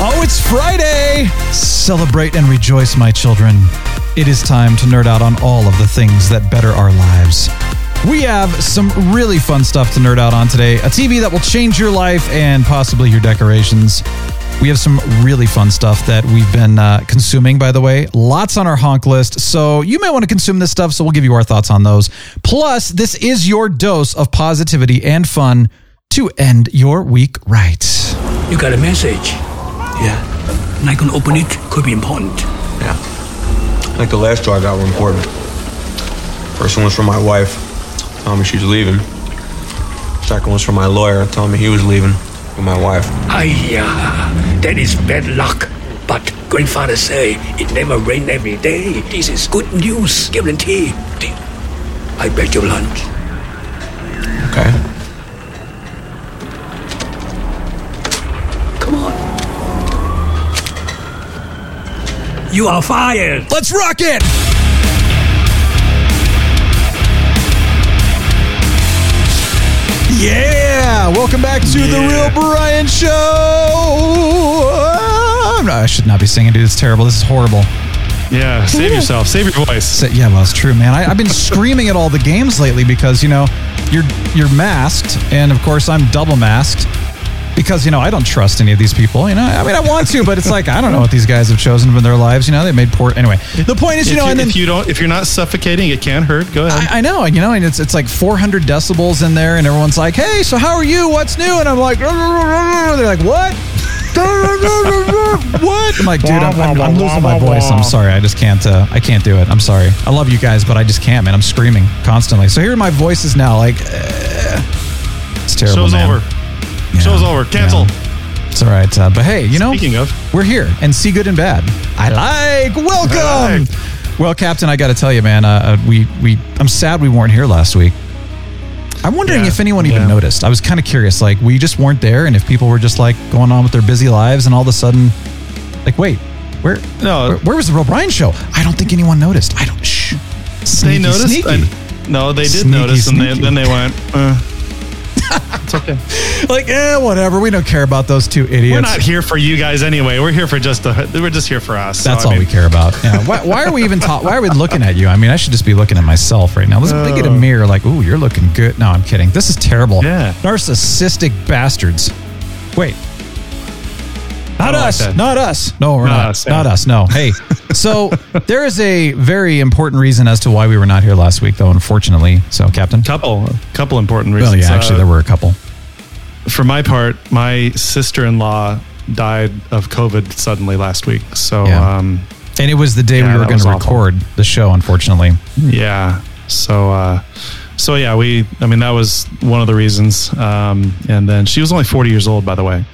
Oh, it's Friday! Celebrate and rejoice, my children. It is time to nerd out on all of the things that better our lives. We have some really fun stuff to nerd out on today. A TV that will change your life and possibly your decorations. We have some really fun stuff that we've been uh, consuming, by the way. Lots on our honk list. So you may want to consume this stuff, so we'll give you our thoughts on those. Plus, this is your dose of positivity and fun to end your week right. You got a message. Yeah. And I can open it. Could be important. Yeah. Like the last two I got were important. First one was from my wife, telling me she's leaving. Second was from my lawyer, telling me he was leaving with my wife. Aiyah, that is bad luck. But grandfather say it never rain every day. This is good news, guarantee. I bet you lunch. Okay. You are fired. Let's rock it! Yeah! Welcome back to the Real Brian Show! I'm not- I should not be singing, dude. It's terrible. This is horrible. Yeah, save yourself. Save your voice. So- yeah, well, it's true, man. I, I've been screaming at all the games lately because you know you're you're masked, and of course I'm double masked because you know I don't trust any of these people. You know, I mean I want to, but it's like I don't know what these guys have chosen for their lives. You know, they made poor. Anyway, the point is, you if, know, you, and then if you don't, if you're not suffocating, it can't hurt. Go ahead. I, I know, and you know, and it's it's like 400 decibels in there, and everyone's like, "Hey, so how are you? What's new?" And I'm like, "They're like, what?" what? I'm like, dude, I'm, I'm, I'm losing my voice. I'm sorry. I just can't. Uh, I can't do it. I'm sorry. I love you guys, but I just can't, man. I'm screaming constantly. So here are my voice is now. Like, uh, it's terrible. Show's man. over. Show's over. Cancel. yeah. It's all right. Uh, but hey, you know, Speaking of, we're here and see good and bad. I like. Welcome. Well, Captain, I got to tell you, man. Uh, uh, we we I'm sad we weren't here last week. I'm wondering Yeah, if anyone even yeah. noticed. I was kind of curious. Like we just weren't there, and if people were just like going on with their busy lives, and all of a sudden, like, wait, where? No. where, where was the real Brian show? I don't think anyone noticed. I don't. Shh. they noticed. sneaky. I- no, they did Sneaky, notice, and they, then they went. Uh, it's okay. like, eh, whatever. We don't care about those two idiots. We're not here for you guys anyway. We're here for just the. We're just here for us. So, That's I all mean, we care about. Yeah. Why, why are we even ta- Why are we looking at you? I mean, I should just be looking at myself right now. Let's look at a mirror. Like, ooh, you're looking good. No, I'm kidding. This is terrible. Yeah. Narcissistic bastards. Wait. Not like us. that. not us. No, we're Not not. us, yeah. Not us. No. Hey. So there is a very important reason as to why we were not here last week, though. Unfortunately. So, Captain. Couple, couple important reasons. Well, yeah. Actually, Uh, there were a couple. for my part, my sister-in-law died of COVID suddenly last week. So, Yeah. um, And it was the day Yeah, we were going to was awful. record the show. Unfortunately. yeah. So, uh, so yeah, we. I mean, that was one of the reasons. Um, and then she was only 40 years old, by the way.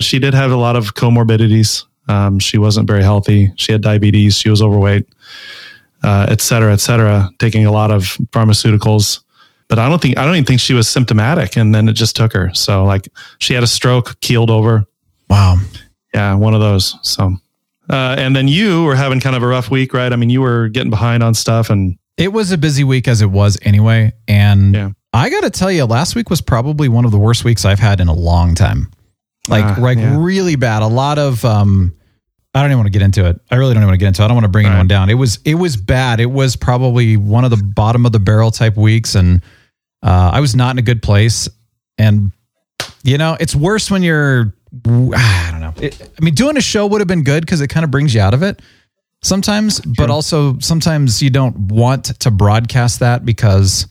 She did have a lot of comorbidities. Um, she wasn't very healthy. She had diabetes. She was overweight, uh, et cetera, et cetera. Taking a lot of pharmaceuticals. But I don't think I don't even think she was symptomatic, and then it just took her. So like she had a stroke, keeled over. Wow. Yeah, one of those. So, uh, and then you were having kind of a rough week, right? I mean, you were getting behind on stuff, and It was a busy week as it was anyway. And Yeah. I got to tell you, last week was probably one of the worst weeks I've had in a long time. Like, Ah, like yeah. really bad. A lot of, um, I don't even want to get into it. I really don't even want to get into it. I don't want to bring Right. anyone down. It was, it was bad. It was probably one of the bottom of the barrel type weeks. And, uh, I was not in a good place. And, you know, it's worse when you're, I don't know. It, I mean, doing a show would have been good because it kind of brings you out of it sometimes, but also sometimes you don't want to broadcast that because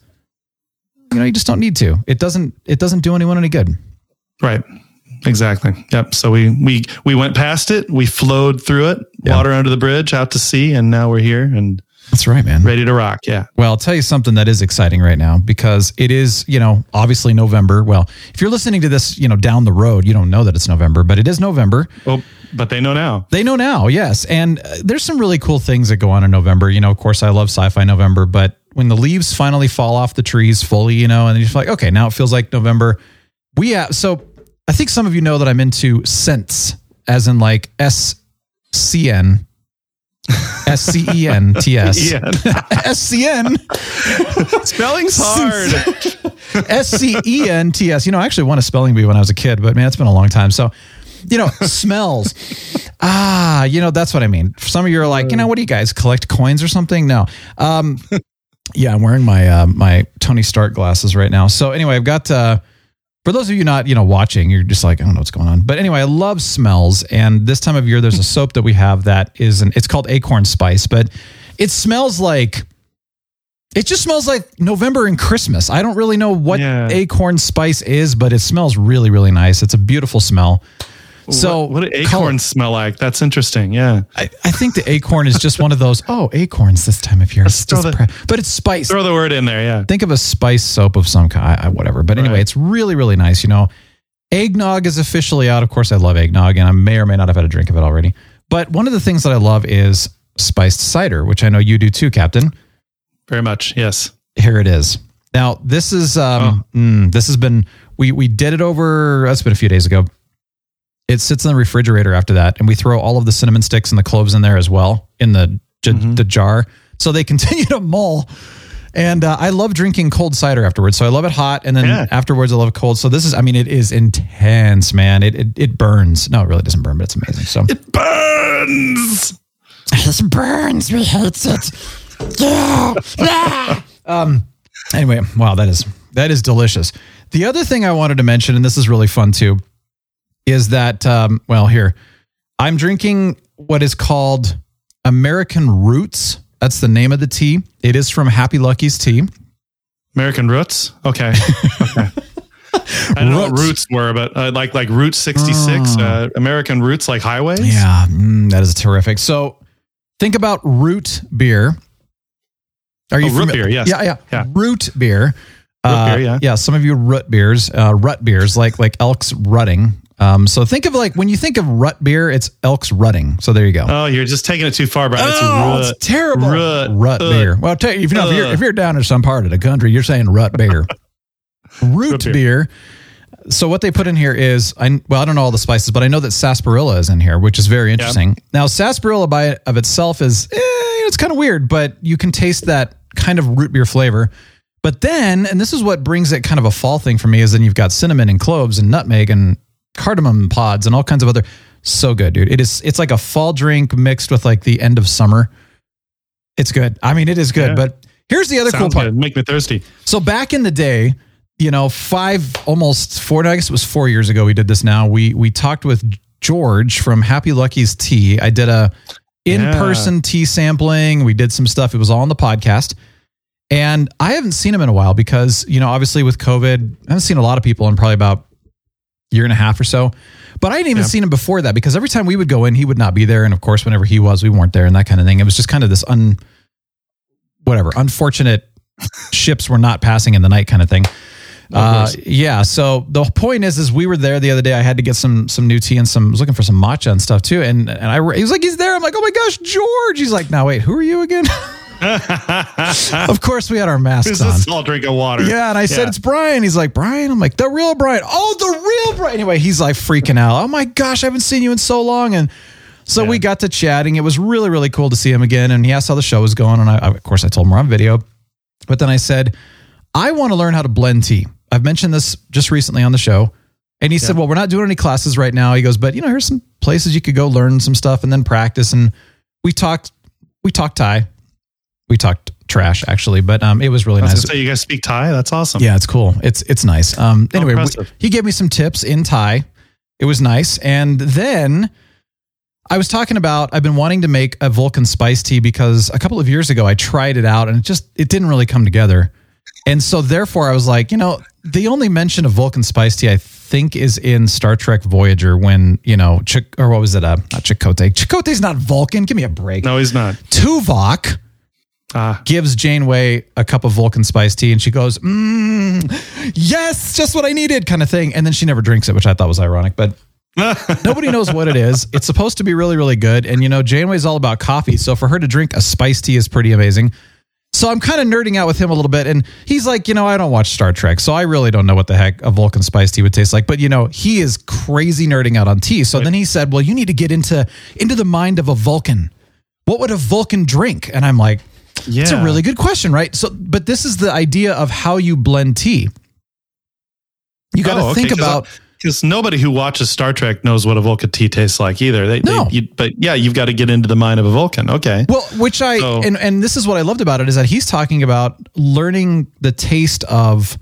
you know you just don't need to. It doesn't it doesn't do anyone any good. right, exactly. Yep. So we we we went past it. We flowed through it, Yeah. water under the bridge, out to sea, and now we're here and That's right, man. ready to rock. Yeah. Well, I'll tell you something that is exciting right now because it is, you know, obviously November. Well, if you're listening to this, you know, down the road, you don't know that it's November, but it is November. Well, but they know now. They know now, yes. And uh, there's some really cool things that go on in November. You know, of course, I love sci fi November, but when the leaves finally fall off the trees fully, you know, and you're just like, okay, now it feels like November. We have, so I think some of you know that I'm into scents, as in like S C N. S C E N T S. S C N. Spelling's hard. S C E N T S. You know, I actually won a spelling bee when I was a kid, but man, it's been a long time. So, you know, smells. Ah, you know, that's what I mean. Some of you are like, you know, what do you guys collect coins or something? No. Um, yeah, I'm wearing my uh, my Tony Stark glasses right now. So anyway, I've got uh, for those of you not you know watching, you're just like I don't know what's going on. But anyway, I love smells, and this time of year, there's a soap that we have that is an it's called Acorn Spice, but it smells like it just smells like November and Christmas. I don't really know what Yeah. Acorn Spice is, but it smells really really nice. It's a beautiful smell. So what, what do color- acorns smell like? That's interesting. Yeah. I, I think the acorn is just one of those. Oh, acorns this time of year. It's the- pre- but it's spice. Throw the word in there. Yeah. Think of a spice soap of some kind, I- whatever. But anyway, Right. it's really, really nice. You know, eggnog is officially out. Of course, I love eggnog, and I may or may not have had a drink of it already. But one of the things that I love is spiced cider, which I know you do too, Captain. Very much. Yes. Here it is. Now, this is um, Oh. mm, this has been we we did it over. That's been a few days ago. It sits in the refrigerator after that, and we throw all of the cinnamon sticks and the cloves in there as well in the j- Mm-hmm. the jar, so they continue to mull. And uh, I love drinking cold cider afterwards. So I love it hot, and then Yeah. afterwards I love it cold. So this is, I mean, it is intense, man. It it, it burns. No, it really doesn't burn, but it's amazing. So It burns. it burns. We hates it. Yeah. Yeah. um. Anyway, wow, that is that is delicious. The other thing I wanted to mention, and this is really fun too, is that um, well, here I'm drinking what is called American Roots. That's the name of the tea. It is from Happy Lucky's tea. American roots. Okay. Okay. I don't know what Roots. were, but uh, like like Route 66, uh, American roots like highways. Yeah, mm, that is terrific. So think about root beer. Are you Oh, root beer, yes. Yeah, yeah, Yeah. Root beer. Uh, beer, yeah. Yeah, some of you root beers, uh, rut beers, like like Elk's rutting. Um, so think of like when you think of rut beer, it's Elk's rutting. So there you go. Oh, you're just taking it too far, Brian. It's Oh, rut. it's terrible. Rut. Rut Uh, beer. Well, tell you, if, you know, if, you're, uh. if you're down in some part of the country, you're saying rut beer. Root beer. beer. So what they put in here is, I well, I don't know all the spices, but I know that sarsaparilla is in here, which is very interesting. Now, sarsaparilla by of itself is, eh, it's kind of weird, but you can taste that kind of root beer flavor. But then, and this is what brings it kind of a fall thing for me, is then you've got cinnamon and cloves and nutmeg and cardamom pods and all kinds of other. So good, dude. It is. It's like a fall drink mixed with like the end of summer. It's good. I mean, it is good. Yeah. But here's the other Sounds cool part. good. Make me thirsty. So back in the day, you know, five almost four. I guess it was four years ago. We did this. Now we we talked with George from Happy Lucky's Tea. I did a in person tea sampling. We did some stuff. It was all on the podcast. And I haven't seen him in a while because, you know, obviously with COVID, I haven't seen a lot of people in probably about year and a half or so. But I hadn't even Yeah. seen him before that because every time we would go in, he would not be there. And of course, whenever he was, we weren't there and that kind of thing. It was just kind of this un, whatever, unfortunate ships were not passing in the night kind of thing. Uh, yeah. So the point is, is we were there the other day. I had to get some some new tea and some. I was looking for some matcha and stuff too. And and I he was like, he's there. I'm like, oh my gosh, George. He's like, now wait, who are you again? of course, we had our masks It's on. a small drink of water. Yeah, and I said Yeah. it's Brian. He's like Brian. I'm like the real Brian. Oh, the real Brian. Anyway, he's like freaking out. Oh my gosh, I haven't seen you in so long. And so we got to chatting. It was really really cool to see him again. And he asked how the show was going. And I, of course, I told him we're on video. But then I said, I want to learn how to blend tea. I've mentioned this just recently on the show. And he said, Well, we're not doing any classes right now. He goes, But you know, here's some places you could go learn some stuff and then practice. And we talked, we talked Thai. We talked trash actually, but um, it was really I was nice. say you guys speak Thai. That's awesome. Yeah, it's cool. It's it's nice. Um, anyway, we- he gave me some tips in Thai. It was nice, and then I was talking about I've been wanting to make a Vulcan spice tea because a couple of years ago I tried it out and it just it didn't really come together, and so therefore I was like, you know, the only mention of Vulcan spice tea I think is in Star Trek Voyager when you know Ch- or what was it? Uh, not Chakotay. Chakotay's not Vulcan. Give me a break. No, he's not. Tuvok Ah, gives Janeway a cup of Vulcan spice tea and she goes, mm, yes, just what I needed kind of thing. And then she never drinks it, which I thought was ironic. But Nobody knows what it is. It's supposed to be really, really good. And you know, Janeway's all about coffee. So for her to drink a spice tea is pretty amazing. So I'm kind of nerding out with him a little bit. And he's like, you know, I don't watch Star Trek. So I really don't know what the heck a Vulcan spice tea would taste like. But you know, he is crazy nerding out on tea. So then he said, Well, you need to get into into the mind of a Vulcan. What would a Vulcan drink? And I'm like, Yeah. it's a really good question, right? So, but this is the idea of how you blend tea. You got to Oh, okay, think I- uh, about Because nobody who watches Star Trek knows what a Vulcan tea tastes like either. They, No. they, you, but yeah, you've got to get into the mind of a Vulcan. Okay. well, which I So- and and this is what I loved about it is that he's talking about learning the taste of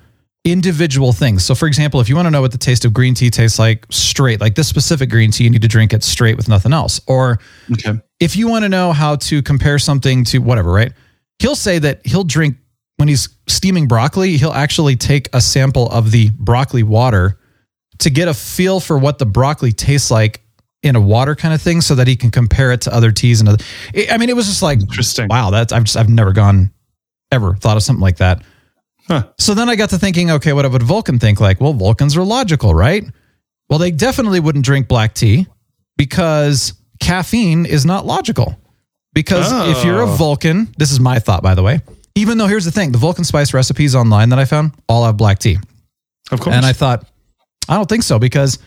individual things. So, for example, if you want to know what the taste of green tea tastes like straight, like this specific green tea, you need to drink it straight with nothing else. Or Okay. if you want to know how to compare something to whatever, right? He'll say that he'll drink when he's steaming broccoli, he'll actually take a sample of the broccoli water to get a feel for what the broccoli tastes like in a water kind of thing so that he can compare it to other teas and other I I mean it was just like Interesting. wow, that's I've just I've never gone ever thought of something like that. Huh. So then I got to thinking, okay, what would Vulcan think? Like, well, Vulcans are logical, right? Well, they definitely wouldn't drink black tea because caffeine is not logical. Because if you're a Oh. Vulcan, this is my thought, by the way. Even though here's the thing, the Vulcan spice recipes online that I found all have black tea, Of course. and I thought, I don't think so because,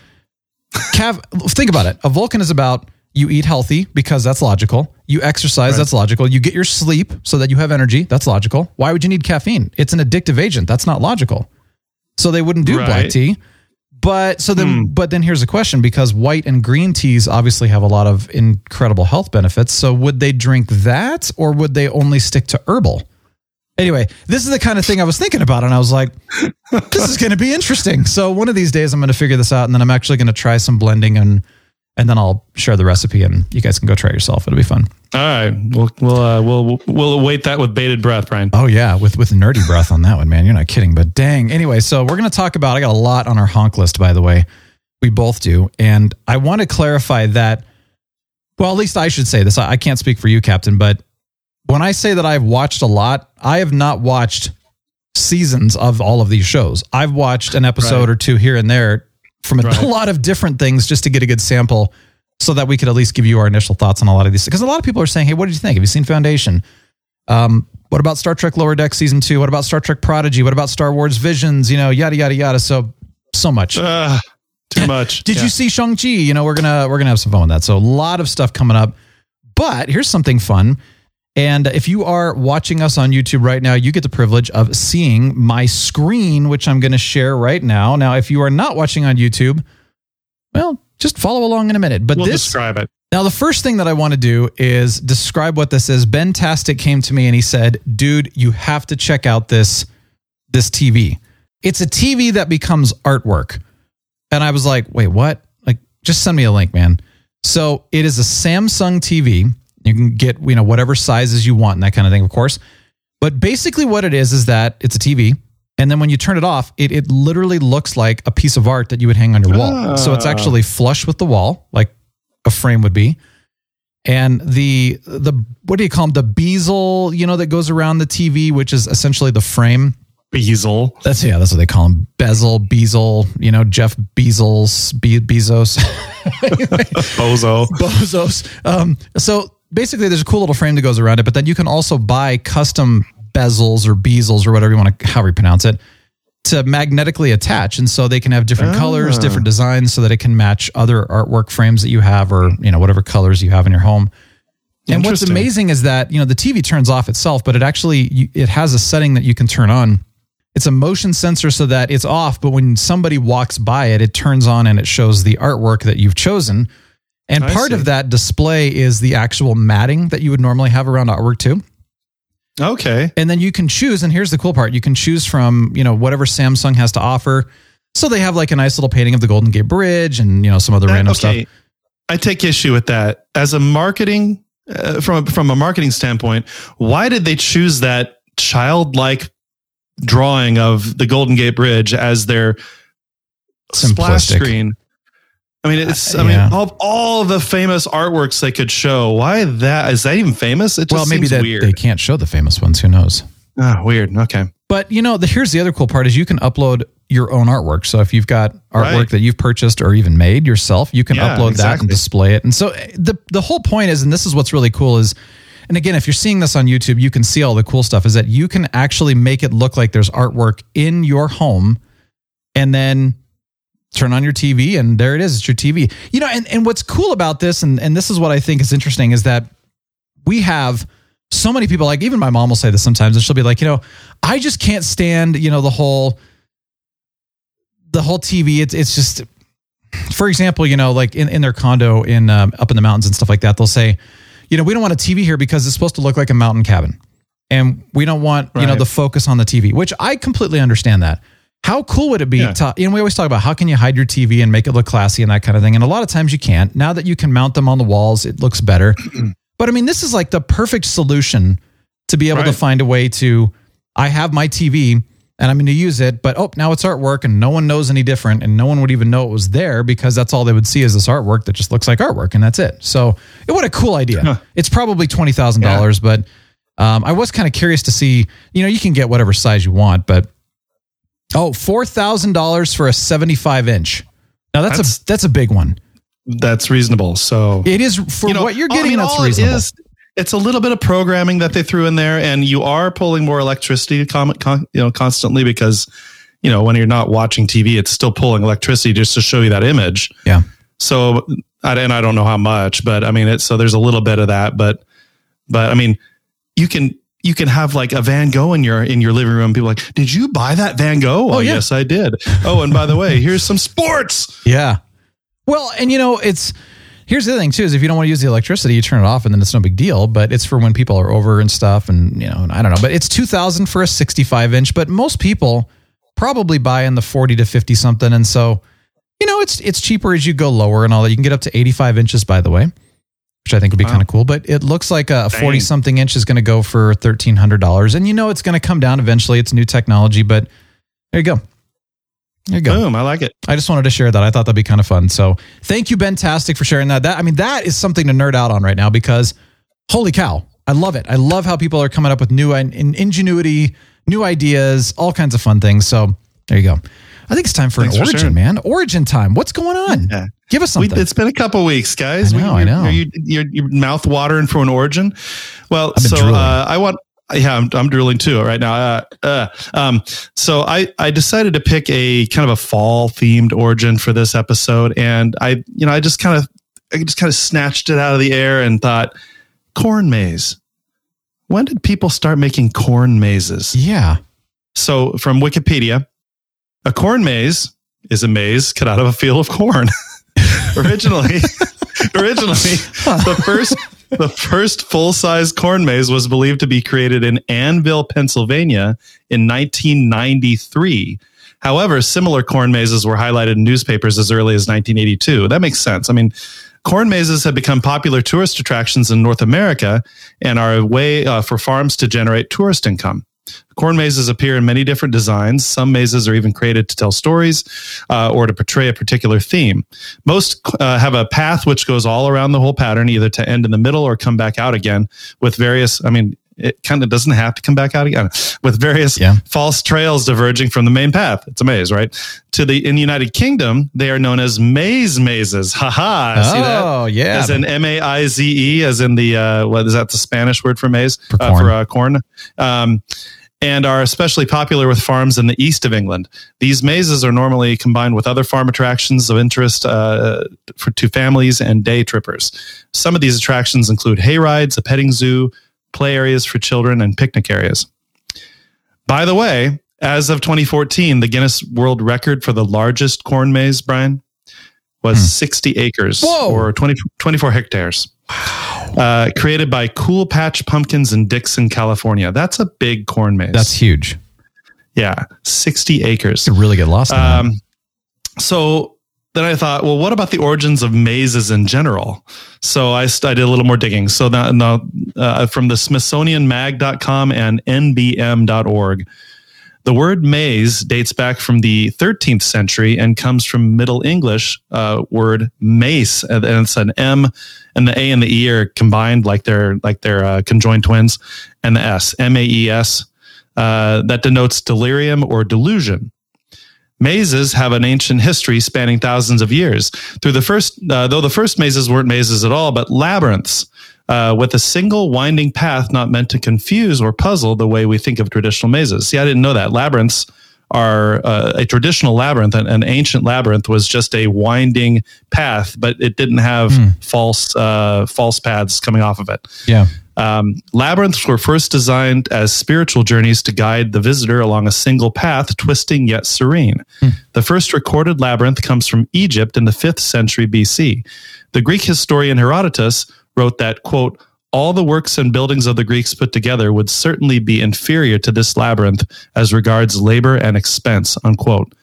cav- think about it. A Vulcan is about you eat healthy because that's logical. You exercise, that's logical. You get your sleep so that you have energy. That's logical. Why would you need caffeine? It's an addictive agent. That's not logical. So they wouldn't do black tea. But so then, hmm. but then here's a question because white and green teas obviously have a lot of incredible health benefits. So would they drink that or would they only stick to herbal? Anyway, this is the kind of thing I was thinking about, and I was like, this is going to be interesting. So one of these days, I'm going to figure this out, and then I'm actually going to try some blending, and and then I'll share the recipe, and you guys can go try it yourself. It'll be fun. All right. We'll, we'll, uh, we'll, we'll await that with bated breath, Brian. Oh yeah, with with nerdy breath on that one, man. You're not kidding. But dang. Anyway, so we're gonna talk about. I got a lot on our honk list, by the way. We both do, and I want to clarify that. Well, at least I should say this. I, I can't speak for you, Captain, but when I say that I've watched a lot, I have not watched seasons of all of these shows. I've watched an episode Right. or two here and there from a, Right. lot of different things just to get a good sample so that we could at least give you our initial thoughts on a lot of these. Because a lot of people are saying, hey, what did you think? Have you seen Foundation? Um, what about Star Trek Lower Deck season two? What about Star Trek Prodigy? What about Star Wars Visions? You know, yada yada yada. So so much. Uh, too much. Did Yeah. you see Shang Chi? You know, we're gonna we're gonna have some fun with that. So a lot of stuff coming up. But here's something fun. And if you are watching us on YouTube right now, you get the privilege of seeing my screen, which I'm going to share right now. Now, if you are not watching on YouTube, well, just follow along in a minute. But We'll this describe it. now, the first thing that I want to do is describe what this is. Ben Tastic came to me and he said, "Dude, you have to check out this this TV. It's a TV that becomes artwork." And I was like, "Wait, what? Like, just send me a link, man." So it is a Samsung TV. You can get you know whatever sizes you want and that kind of thing, of course. But basically, what it is is that it's a TV, and then when you turn it off, it it literally looks like a piece of art that you would hang on your wall. So it's Ah. actually flush with the wall, like a frame would be. And the the what do you call them? The bezel, you know, that goes around the TV, which is essentially the frame. Bezel. That's yeah, that's what they call them. Bezel, bezel, you know, Jeff Bezos, Be- Bezos, Bozo. Bozos. Um, so basically, there's a cool little frame that goes around it, but then you can also buy custom bezels or bezels or whatever you want to, however you pronounce it, to magnetically attach, and so they can have different colors, Ah. different designs, so that it can match other artwork frames that you have, or you know, whatever colors you have in your home. And what's amazing is that you know the TV turns off itself, but it actually it has a setting that you can turn on. It's a motion sensor so that it's off, but when somebody walks by it, it turns on and it shows the artwork that you've chosen. And I part see. of that display is the actual matting that you would normally have around artwork too. Okay. And then you can choose, and here's the cool part: you can choose from you know whatever Samsung has to offer. So they have like a nice little painting of the Golden Gate Bridge and you know some other random okay. stuff. I take issue with that. As a marketing, uh, from from a marketing standpoint, why did they choose that childlike drawing of the Golden Gate Bridge as their splash screen? I mean, it's. I yeah. mean, all, all the famous artworks they could show. Why that? Is that even famous? It just Well, maybe that weird. they can't show the famous ones. Who knows? Ah, weird. Okay. But you know, the, here's the other cool part: is you can upload your own artwork. So if you've got artwork Right. that you've purchased or even made yourself, you can Yeah, upload that and display it. And so uh, the the whole point is, and this is what's really cool is, and again, if you're seeing this on YouTube, you can see all the cool stuff. Is that you can actually make it look like there's artwork in your home, and then turn on your TV and there it is. It's your TV. You know, and, and what's cool about this, and, and this is what I think is interesting, is that we have so many people, like even my mom will say this sometimes, and she'll be like, you know, I just can't stand, you know, the whole the whole TV. It's it's just for example, you know, like in, in their condo in um, up in the mountains and stuff like that, they'll say, you know, we don't want a TV here because it's supposed to look like a mountain cabin. And we don't want, you know, the focus on the TV, which I completely understand that. How cool would it be Yeah. to, you know, we always talk about how can you hide your TV and make it look classy and that kind of thing. And a lot of times you can't. Now that you can mount them on the walls, it looks better. but I mean, this is like the perfect solution to be able to find a way to, I have my TV and I'm going to use it, but oh, now it's artwork and no one knows any different and no one would even know it was there because that's all they would see is this artwork that just looks like artwork and that's it. So, what a cool idea. Huh. It's probably $20,000, but um, I was kind of curious to see, you know, you can get whatever size you want, but oh, $4,000 for a 75 inch. Now that's, That's- a that's a big one. That's reasonable. So It is for you know, what you're all- I getting. mean, that's all reasonable. is- it's a little bit of programming that they threw in there, and you are pulling more electricity, con, con, you know, constantly because you know when you're not watching TV, it's still pulling electricity just to show you that image. yeah. So, and I don't know how much, but I mean, it's so there's a little bit of that, but but I mean, you can you can have like a Van Gogh in your in your living room. People are like, did you buy that Van Gogh? Oh, oh yeah. yes, I did. Oh, and by the way, here's some sports. Yeah. Well, and you know, it's here's the thing too is if you don't want to use the electricity, you turn it off and then it's no big deal. But it's for when people are over and stuff, and you know, and I don't know. But it's two thousand for a sixty-five inch. But most people probably buy in the forty to fifty something, and so you know, it's it's cheaper as you go lower and all that. You can get up to eighty-five inches, by the way, which I think would be Wow. kind of cool. But it looks like a forty something inch is going to go for thirteen hundred dollars, and you know, it's going to come down eventually. It's new technology, but there you go. There you go. Boom! I like it. I just wanted to share that. I thought that'd be kind of fun. So thank you, Ben Tastic, for sharing that. That I mean, that is something to nerd out on right now because holy cow, I love it. I love how people are coming up with new in- ingenuity, new ideas, all kinds of fun things. So there you go. I think it's time for Thanks an for origin, sharing. man. Origin time. What's going on? Yeah. Give us We, something. it's been a couple weeks, guys. I know, We- I know. Are you, you're, you're mouth watering for an origin? Well, so uh, I want. Yeah, I'm, I'm drooling too right now. Uh, uh, um, so I, I decided to pick a kind of a fall themed origin for this episode, and I, you know, I just kind of, I just kind of snatched it out of the air and thought, corn maze. When did people start making corn mazes? yeah. So from Wikipedia, a corn maze is a maze cut out of a field of corn. originally, originally, the first the first full size corn maze was believed to be created in Annville, Pennsylvania, in 1993. However, similar corn mazes were highlighted in newspapers as early as 1982. That makes sense. I mean, corn mazes have become popular tourist attractions in North America and are a way uh, for farms to generate tourist income. Corn mazes appear in many different designs. Some mazes are even created to tell stories uh, or to portray a particular theme. Most uh, have a path which goes all around the whole pattern, either to end in the middle or come back out again with various, I mean, it kind of doesn't have to come back out again with various Yeah. false trails diverging from the main path. It's a maze, right? To the in the United Kingdom, they are known as maize mazes. Ha ha! See that? Oh, yeah. As in M A I Z E, as in the uh, what is that? The Spanish word for maize For Uh, corn. for uh, corn. Um, and are especially popular with farms in the east of England. These mazes are normally combined with other farm attractions of interest uh, for, to families and day trippers. Some of these attractions include hay rides, a petting zoo, play areas for children, and picnic areas. By the way, as of 2014, the Guinness World Record for the largest corn maze, Brian, was 60 acres Hmm. Whoa. or 20, 24 hectares. Uh, created by Cool Patch Pumpkins in Dixon, California. That's a big corn maze. That's huge. yeah, 60 acres. You could really get lost. Um, so then I thought, well, what about the origins of mazes in general? So I, I did a little more digging. So now, now uh, from the SmithsonianMag.com and NBM.org, the word maze dates back from the 13th century and comes from Middle English uh, word mace, and and it's an M, and the A and the E are combined like they're like they're uh, conjoined twins, and the S, M A E S, uh, that denotes delirium or delusion. Mazes have an ancient history spanning thousands of years. Through the first, uh, though the first mazes weren't mazes at all, but labyrinths uh, with a single winding path not meant to confuse or puzzle the way we think of traditional mazes. See, I didn't know that. Labyrinths are uh, a traditional labyrinth, an, an, ancient labyrinth was just a winding path, but it didn't have mm. false uh, false paths coming off of it. Yeah. Um, labyrinths were first designed as spiritual journeys to guide the visitor along a single path, twisting yet serene. Hmm. The first recorded labyrinth comes from Egypt in the 5th century BC. The Greek historian Herodotus wrote that, quote, all the works and buildings of the Greeks put together would certainly be inferior to this labyrinth as regards labor and expense, unquote.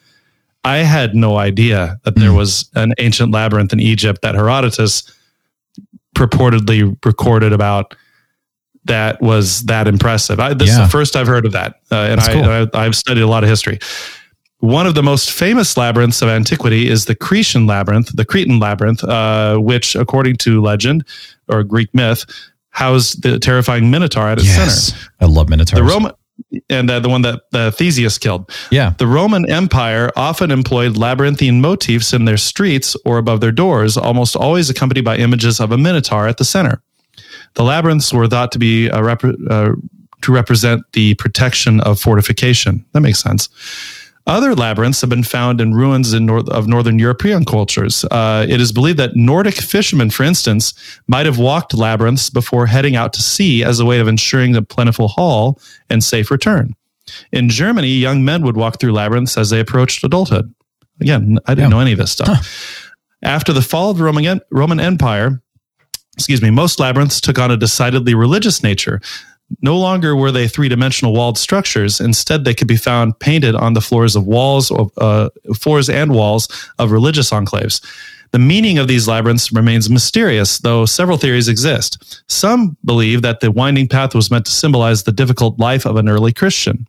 I had no idea that there hmm. was an ancient labyrinth in Egypt that Herodotus purportedly recorded about that was that impressive. I, this yeah. is the first I've heard of that, uh, and I, cool. I, have studied a lot of history. One of the most famous labyrinths of antiquity is the Cretan labyrinth, the Cretan labyrinth, uh, which, according to legend or Greek myth, housed the terrifying Minotaur at its yes. center. I love Minotaurs. The Roman and uh, the one that uh, Theseus killed. Yeah. The Roman Empire often employed labyrinthine motifs in their streets or above their doors, almost always accompanied by images of a Minotaur at the center. The labyrinths were thought to be uh, rep- uh, to represent the protection of fortification. That makes sense. Other labyrinths have been found in ruins in north, of northern European cultures. Uh, it is believed that Nordic fishermen, for instance, might have walked labyrinths before heading out to sea as a way of ensuring a plentiful haul and safe return. In Germany, young men would walk through labyrinths as they approached adulthood. Again, I didn't yeah. know any of this stuff. Huh. After the fall of the Roman, Roman Empire, excuse me, most labyrinths took on a decidedly religious nature. No longer were they three dimensional walled structures. Instead, they could be found painted on the floors of walls, uh, floors and walls of religious enclaves. The meaning of these labyrinths remains mysterious, though several theories exist. Some believe that the winding path was meant to symbolize the difficult life of an early Christian.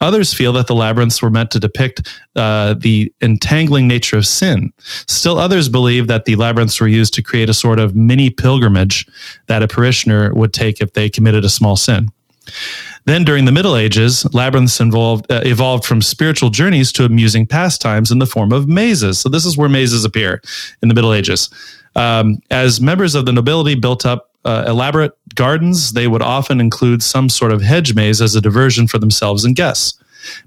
Others feel that the labyrinths were meant to depict uh, the entangling nature of sin. Still others believe that the labyrinths were used to create a sort of mini pilgrimage that a parishioner would take if they committed a small sin. Then, during the Middle Ages, labyrinths involved, uh, evolved from spiritual journeys to amusing pastimes in the form of mazes. So, this is where mazes appear in the Middle Ages. Um, as members of the nobility built up uh, elaborate gardens, they would often include some sort of hedge maze as a diversion for themselves and guests.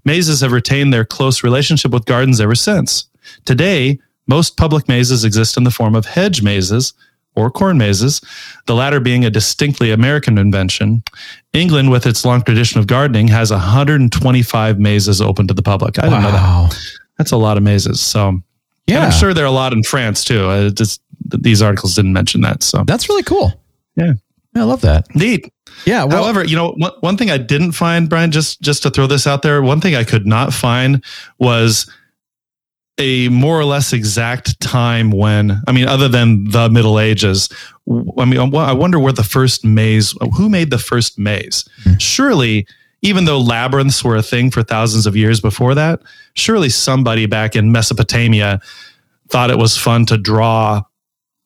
Mazes have retained their close relationship with gardens ever since. Today, most public mazes exist in the form of hedge mazes or corn mazes, the latter being a distinctly American invention. England, with its long tradition of gardening, has 125 mazes open to the public. I didn't wow. know that. That's a lot of mazes. So, yeah, I'm sure there are a lot in France too. Just, these articles didn't mention that. So that's really cool. Yeah. I love that. Neat. Yeah. Well, However, you know, one, one thing I didn't find, Brian, just just to throw this out there, one thing I could not find was a more or less exact time when, I mean, other than the Middle Ages, I mean, I wonder where the first maze, who made the first maze? Mm-hmm. Surely, even though labyrinths were a thing for thousands of years before that, surely somebody back in Mesopotamia thought it was fun to draw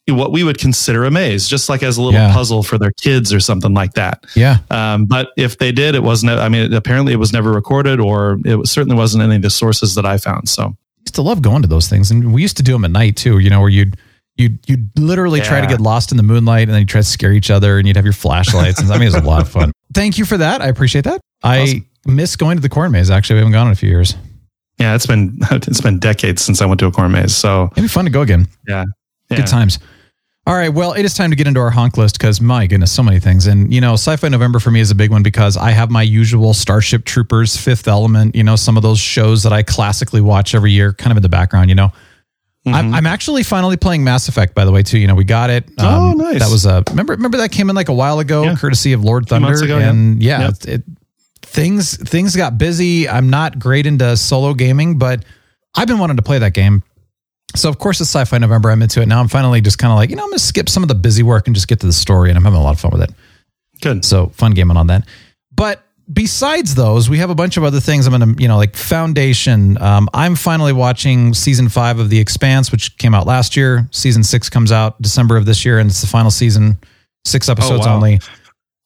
what we would consider a maze, just like as a little yeah. puzzle for their kids or something like that. Yeah. Um, but if they did, it wasn't. I mean, apparently it was never recorded, or it was, certainly wasn't any of the sources that I found. So, I used to love going to those things, and we used to do them at night too. You know, where you'd you'd you'd literally yeah. try to get lost in the moonlight, and then you try to scare each other, and you'd have your flashlights. and I mean, it was a lot of fun. Thank you for that. I appreciate that. Awesome. I miss going to the corn maze. Actually, we haven't gone in a few years. Yeah, it's been it's been decades since I went to a corn maze. So it'd be fun to go again. Yeah. yeah. Good times. All right, well, it is time to get into our honk list because my goodness, so many things. And you know, Sci-Fi November for me is a big one because I have my usual Starship Troopers, Fifth Element, you know, some of those shows that I classically watch every year, kind of in the background. You know, mm-hmm. I'm, I'm, actually finally playing Mass Effect, by the way, too. You know, we got it. Um, oh, nice. That was a remember. Remember that came in like a while ago, yeah. courtesy of Lord Thunder, ago, and yeah, yeah it, it, things things got busy. I'm not great into solo gaming, but I've been wanting to play that game so of course it's sci-fi November. I'm into it now. I'm finally just kind of like you know I'm gonna skip some of the busy work and just get to the story, and I'm having a lot of fun with it. Good. So fun gaming on that. But besides those, we have a bunch of other things. I'm gonna you know like Foundation. Um, I'm finally watching season five of The Expanse, which came out last year. Season six comes out December of this year, and it's the final season. Six episodes oh, wow. only.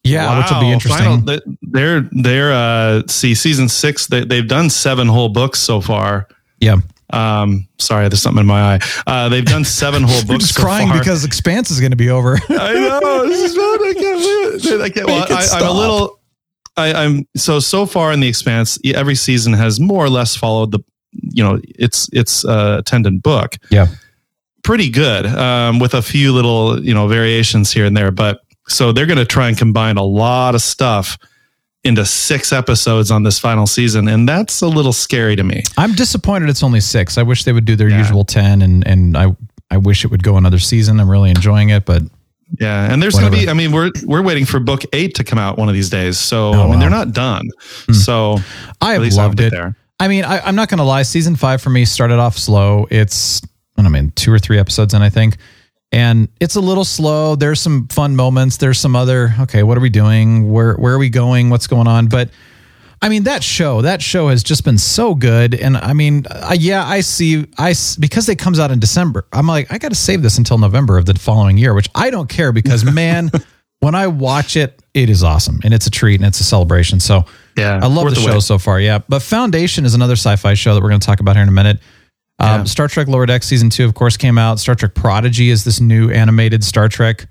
Yeah, wow. which will be interesting. Final, they're they're uh see season six. They they've done seven whole books so far. Yeah. Um, sorry, there's something in my eye. Uh, they've done seven whole books. just so crying far. because Expanse is going to be over. I know. This is bad. I can't. I can't, well, I, I'm a little. I, I'm so so far in the expanse. Every season has more or less followed the, you know, its its uh, attendant book. yeah. Pretty good, um, with a few little you know variations here and there. But so they're going to try and combine a lot of stuff into six episodes on this final season, and that's a little scary to me. I'm disappointed it's only six. I wish they would do their Yeah. usual 10 and, and I, I wish it would go another season. I'm really enjoying it, but Yeah, and there's going to be. I mean, we're we're waiting for book eight to come out one of these days. So Oh, I mean, wow. Hmm. they're not done. So I have loved it. they're- I mean, I, I'm not going to lie. Season five for me started off slow. It's, I don't mean, two or three episodes in, I think. And it's a little slow. There's some fun moments. There's some other, okay, what are we doing? Where, where are we going? What's going on? But I mean, that show, that show has just been so good. And I mean, uh, yeah, I see, I because it comes out in December, I'm like, I got to save this until November of the following year, which I don't care because man, when I watch it, it is awesome and it's a treat and it's a celebration. So Yeah, I love the the show wait. so far. Yeah. But Foundation is another sci fi show that we're going to talk about here in a minute. Um, Yeah. Star Trek Lower Deck season two, of course, came out. Star Trek Prodigy is this new animated Star Trek.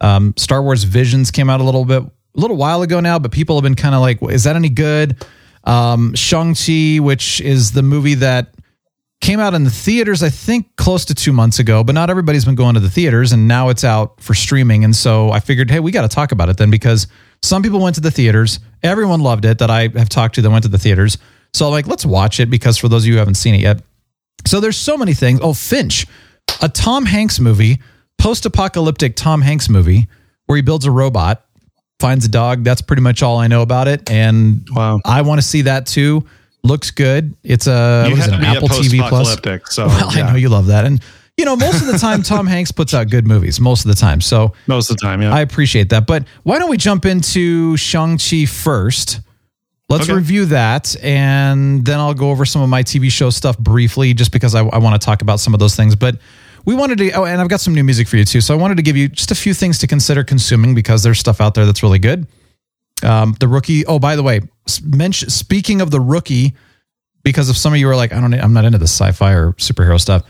Um, Star Wars Visions came out a little bit, a little while ago now, but people have been kind of like, is that any good? Um, Shang-Chi, which is the movie that came out in the theaters, I think close to two months ago, but not everybody's been going to the theaters and now it's out for streaming. And so I figured, hey, we got to talk about it then because some people went to the theaters. Everyone loved it that I have talked to that went to the theaters. So I'm like, let's watch it because for those of you who haven't seen it yet. So there's so many things. Oh, Finch, a Tom Hanks movie, post apocalyptic Tom Hanks movie where he builds a robot, finds a dog. That's pretty much all I know about it. And Wow. I want to see that too. Looks good. It's a You what is it, an Apple TV Plus. so, well, I know you love that, and you know most of the time Tom Hanks puts out good movies. Most of the time, so most of the time. Yeah, I appreciate that. But why don't we jump into Shang Chi first? Let's Okay. review that, and then I'll go over some of my TV show stuff briefly, just because I, I want to talk about some of those things. But we wanted to, oh, and I've got some new music for you too. So I wanted to give you just a few things to consider consuming because there's stuff out there that's really good. Um, the rookie. Oh, by the way, mention, speaking of the rookie, because if some of you are like, I don't, I'm not into the sci-fi or superhero stuff.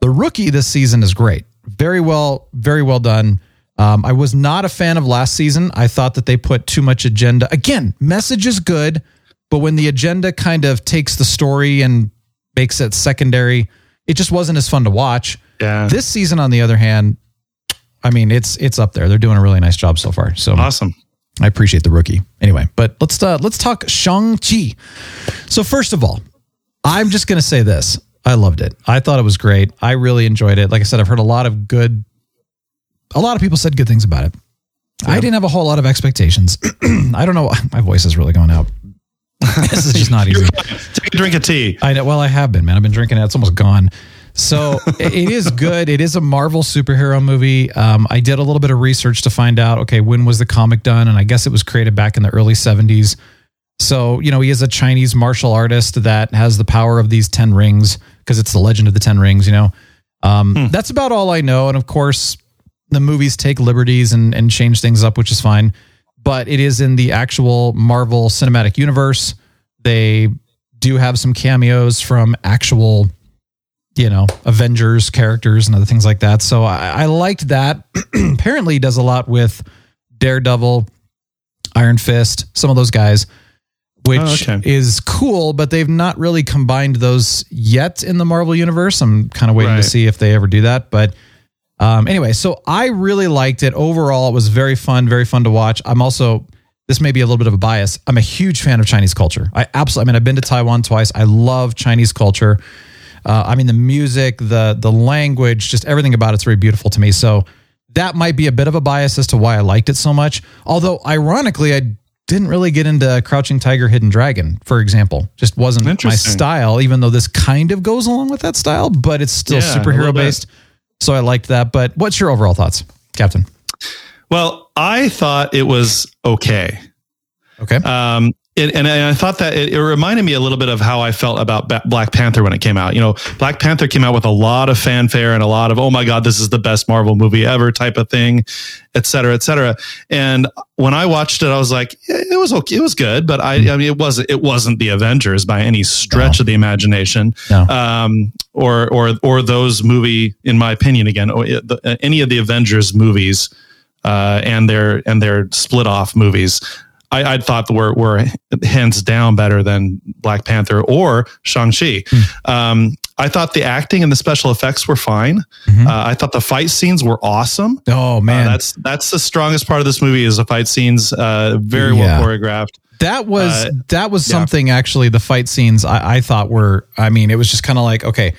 The rookie this season is great. Very well, very well done. Um, I was not a fan of last season. I thought that they put too much agenda. Again, message is good, but when the agenda kind of takes the story and makes it secondary, it just wasn't as fun to watch. yeah. This season, on the other hand, I mean, it's it's up there. They're doing a really nice job so far. So awesome. I appreciate the rookie. Anyway, but let's uh, let's talk Shang Chi. So first of all, I'm just gonna say this: I loved it. I thought it was great. I really enjoyed it. Like I said, I've heard a lot of good. A lot of people said good things about it. I didn't have a whole lot of expectations. I don't know. My voice is really going out. this is just not easy. Take a drink of tea. I know. Well, I have been, man. I've been drinking it. It's almost gone. So it is good. It is a Marvel superhero movie. Um, I did a little bit of research to find out, okay, when was the comic done? And I guess it was created back in the early 70s. So, you know, he is a Chinese martial artist that has the power of these 10 rings because it's the legend of the 10 rings, you know. Um, That's about all I know. And of course, the movies take liberties and, and change things up, which is fine. But it is in the actual Marvel Cinematic Universe. They do have some cameos from actual, you know, Avengers characters and other things like that. So I, I liked that. Apparently, does a lot with Daredevil, Iron Fist, some of those guys, which Oh, okay. is cool, but they've not really combined those yet in the Marvel universe. I'm kind of waiting Right. to see if they ever do that. But um, anyway, so I really liked it. Overall, it was very fun, very fun to watch. I'm also, this may be a little bit of a bias. I'm a huge fan of Chinese culture. I absolutely, I mean, I've been to Taiwan twice. I love Chinese culture. Uh, I mean, the music, the the language, just everything about it's very beautiful to me. So that might be a bit of a bias as to why I liked it so much. Although, ironically, I didn't really get into Crouching Tiger, Hidden Dragon, for example. Just wasn't my style. Even though this kind of goes along with that style, but it's still Yeah, superhero bit. So I liked that. But what's your overall thoughts, Captain? Well, I thought it was okay. Okay. Um, it, and I thought that it, it, reminded me a little bit of how I felt about ba- Black Panther when it came out. You know, Black Panther came out with a lot of fanfare and a lot of "Oh my God, this is the best Marvel movie ever" type of thing, et cetera, et cetera. And when I watched it, I was like, it was okay, it was good, but I, I mean, it wasn't it wasn't the Avengers by any stretch no. of the imagination, no. um, or or or those movie, in my opinion, again, the, any of the Avengers movies. Uh, and their and their split off movies I, I thought were were hands down better than Black Panther or Shang Chi. Mm. Um, I thought the acting and the special effects were fine. Mm-hmm. Uh, I thought the fight scenes were awesome. Oh man, uh, that's that's the strongest part of this movie is the fight scenes. Uh, very yeah. well choreographed. That was uh, that was something yeah. actually. The fight scenes I, I thought were. I mean, it was just kind of like okay,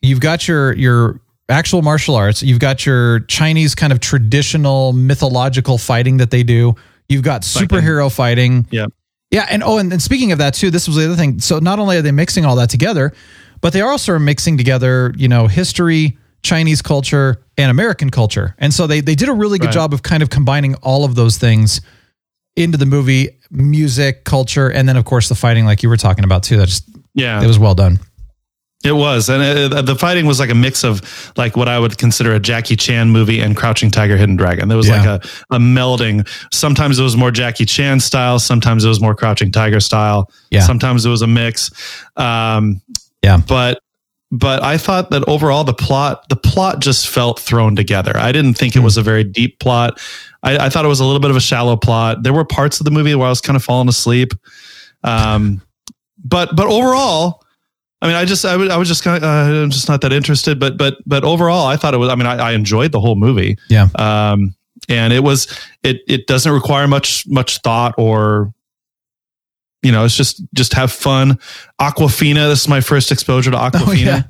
you've got your your actual martial arts. You've got your Chinese kind of traditional mythological fighting that they do You've got superhero fighting. Yeah. Yeah. And oh, and, and speaking of that too, this was the other thing. So not only are they mixing all that together, but they are also are mixing together, you know, history, Chinese culture, and American culture. And so they they did a really good right. job of kind of combining all of those things into the movie, music, culture, and then of course the fighting, like you were talking about too. That just yeah, it was well done. It was, and it, the fighting was like a mix of like what I would consider a Jackie Chan movie and Crouching Tiger, Hidden Dragon. There was yeah. like a, a melding. Sometimes it was more Jackie Chan style. Sometimes it was more Crouching Tiger style. Yeah. Sometimes it was a mix. Um, yeah. But but I thought that overall the plot the plot just felt thrown together. I didn't think it was a very deep plot. I, I thought it was a little bit of a shallow plot. There were parts of the movie where I was kind of falling asleep. Um, but but overall I mean, I just, I, I was just kind of, uh, I'm just not that interested. But, but, but overall, I thought it was. I mean, I, I enjoyed the whole movie. Yeah. Um, and it was, it, it doesn't require much, much thought or, you know, it's just, just have fun. Awkwafina, This is my first exposure to Awkwafina. Oh, yeah.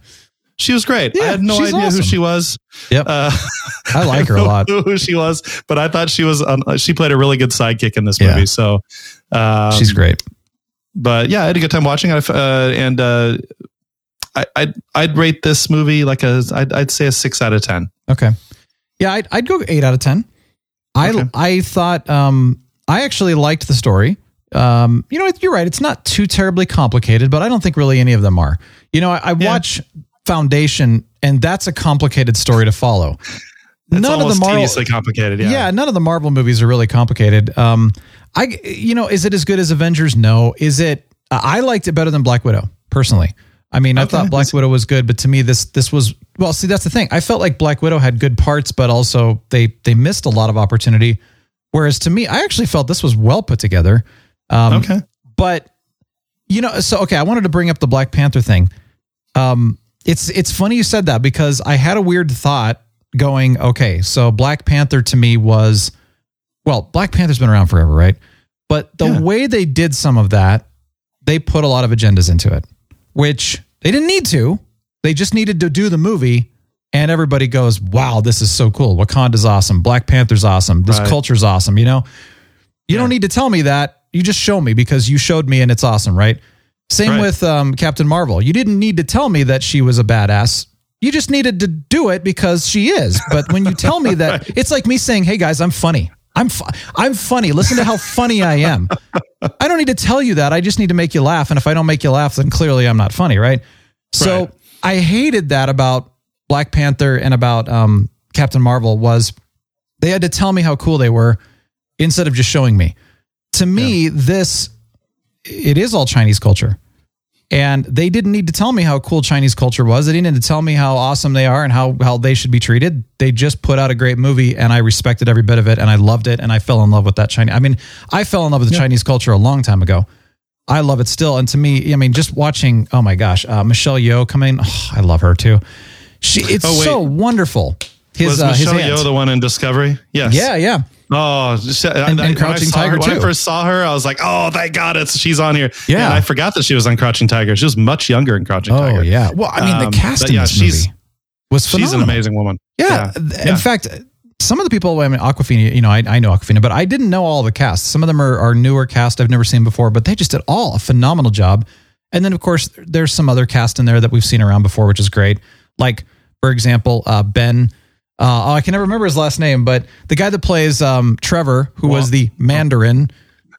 She was great. Yeah, I had no idea awesome. who she was. Yep. Uh, I like her a lot. Who she was, but I thought she was. Um, she played a really good sidekick in this movie. Yeah. So um, she's great but yeah, I had a good time watching it. Uh, and uh, I, I'd I'd rate this movie like a I'd, I'd say a six out of ten. Okay, yeah, I'd I'd go eight out of ten. I okay. I thought um I actually liked the story. Um, you know, you're right. It's not too terribly complicated, but I don't think really any of them are. You know, I, I yeah. watch Foundation, and that's a complicated story to follow. It's none of the Marvel complicated. Yeah. yeah, none of the Marvel movies are really complicated. Um, I, you know, is it as good as Avengers? No. Is it? I liked it better than Black Widow personally. I mean, okay. I thought Black Widow was good, but to me, this this was well. See, that's the thing. I felt like Black Widow had good parts, but also they they missed a lot of opportunity. Whereas to me, I actually felt this was well put together. Um, okay, but you know, so okay, I wanted to bring up the Black Panther thing. Um, it's it's funny you said that because I had a weird thought going. Okay, so Black Panther to me was well, Black Panther's been around forever, right? But the yeah. way they did some of that, they put a lot of agendas into it, which they didn't need to. They just needed to do the movie, and everybody goes, "Wow, this is so cool! Wakanda's awesome. Black Panther's awesome. This right. culture's awesome." You know, you yeah. don't need to tell me that. You just show me because you showed me, and it's awesome, right? Same right. with um, Captain Marvel. You didn't need to tell me that she was a badass. You just needed to do it because she is. But when you tell me that, right. it's like me saying, "Hey guys, I'm funny." I'm fu- I'm funny. Listen to how funny I am. I don't need to tell you that. I just need to make you laugh. And if I don't make you laugh, then clearly I'm not funny, right? So right. I hated that about Black Panther and about um, Captain Marvel was they had to tell me how cool they were instead of just showing me. To me, yeah. this it is all Chinese culture. And they didn't need to tell me how cool Chinese culture was. They didn't need to tell me how awesome they are and how, how they should be treated. They just put out a great movie and I respected every bit of it and I loved it and I fell in love with that Chinese. I mean, I fell in love with the yeah. Chinese culture a long time ago. I love it still. And to me, I mean, just watching, oh my gosh, uh, Michelle Yeoh coming, oh, I love her too. She, it's oh, so wonderful. His, was uh, Michelle Yeoh the one in Discovery? Yes. Yeah, yeah. Oh, and, and Crouching Tiger her, too. When I first saw her, I was like, "Oh, thank God, it's she's on here." Yeah, and I forgot that she was on Crouching Tiger. She was much younger in Crouching oh, Tiger. Oh yeah. Well, I mean, the um, cast in yeah, this movie was phenomenal. She's an amazing woman. Yeah. yeah. In yeah. fact, some of the people, I mean, Awkwafina, you know, I, I know Awkwafina, but I didn't know all the cast. Some of them are, are newer cast I've never seen before, but they just did all a phenomenal job. And then, of course, there's some other cast in there that we've seen around before, which is great. Like, for example, uh, Ben uh, oh, I can never remember his last name, but the guy that plays um, Trevor, who well, was the Mandarin.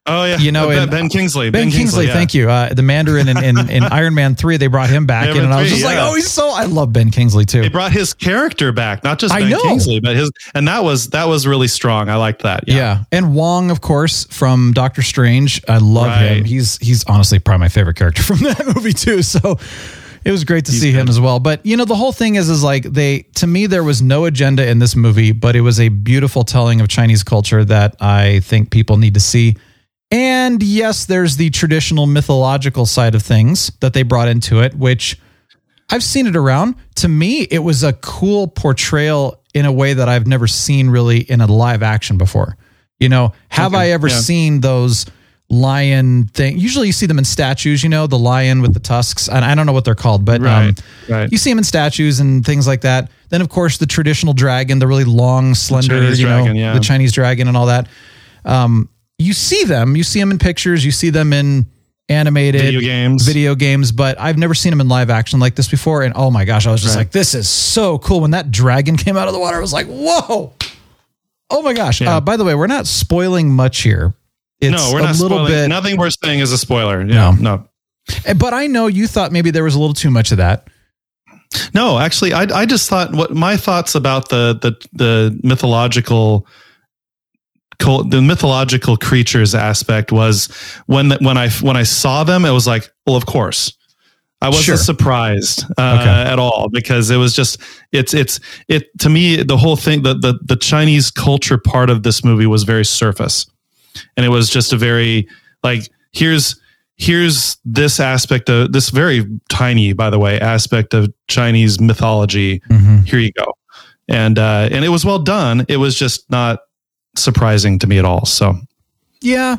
Oh yeah, You know, ben, in- ben Kingsley. Ben, Kingsley, yeah. thank you. Uh, the Mandarin in, in, in Iron Man 3, they brought him back and Man I was 3, just like, oh, he's so. I love Ben Kingsley too. They brought his character back, not just I Ben know. Kingsley, but his, and that was that was really strong. I liked that. Yeah. And Wong, of course, from Doctor Strange. I love him. He's he's honestly probably my favorite character from that movie too. So it was great to see him as well. But you know, the whole thing is is like they to me there was no agenda in this movie, but it was a beautiful telling of Chinese culture that I think people need to see. And yes, there's the traditional mythological side of things that they brought into it, which I've seen it around. To me, it was a cool portrayal in a way that I've never seen really in a live action before. You know, have I ever yeah. seen those lion thing? Usually you see them in statues, you know, the lion with the tusks. And I don't know what they're called, but um, Right, right. you see them in statues and things like that. Then, of course, the traditional dragon, the really long, slender, you know, dragon, yeah. the Chinese dragon and all that. Um, you see them, you see them in pictures, you see them in animated Video games. video games, but I've never seen them in live action like this before. And oh my gosh, I was just Right. like, this is so cool. When that dragon came out of the water, I was like, whoa. Oh my gosh. Yeah. Uh, by the way, we're not spoiling much here. It's no, we're a not little spoiling. bit, Nothing we're saying is a spoiler. Yeah, no, Eh, but I know you thought maybe there was a little too much of that. no. Actually, I I just thought what my thoughts about the the the mythological. The mythological creatures aspect was when the, when I when I saw them, it was like, well, of course, I wasn't Sure. surprised uh, Okay. at all because it was just it's it's it to me the whole thing the, the the Chinese culture part of this movie was very surface, and it was just a very like here's here's this aspect of this very tiny by the way aspect of Chinese mythology. Here you go, and uh, and it was well done. It was just not surprising to me at all. So Yeah.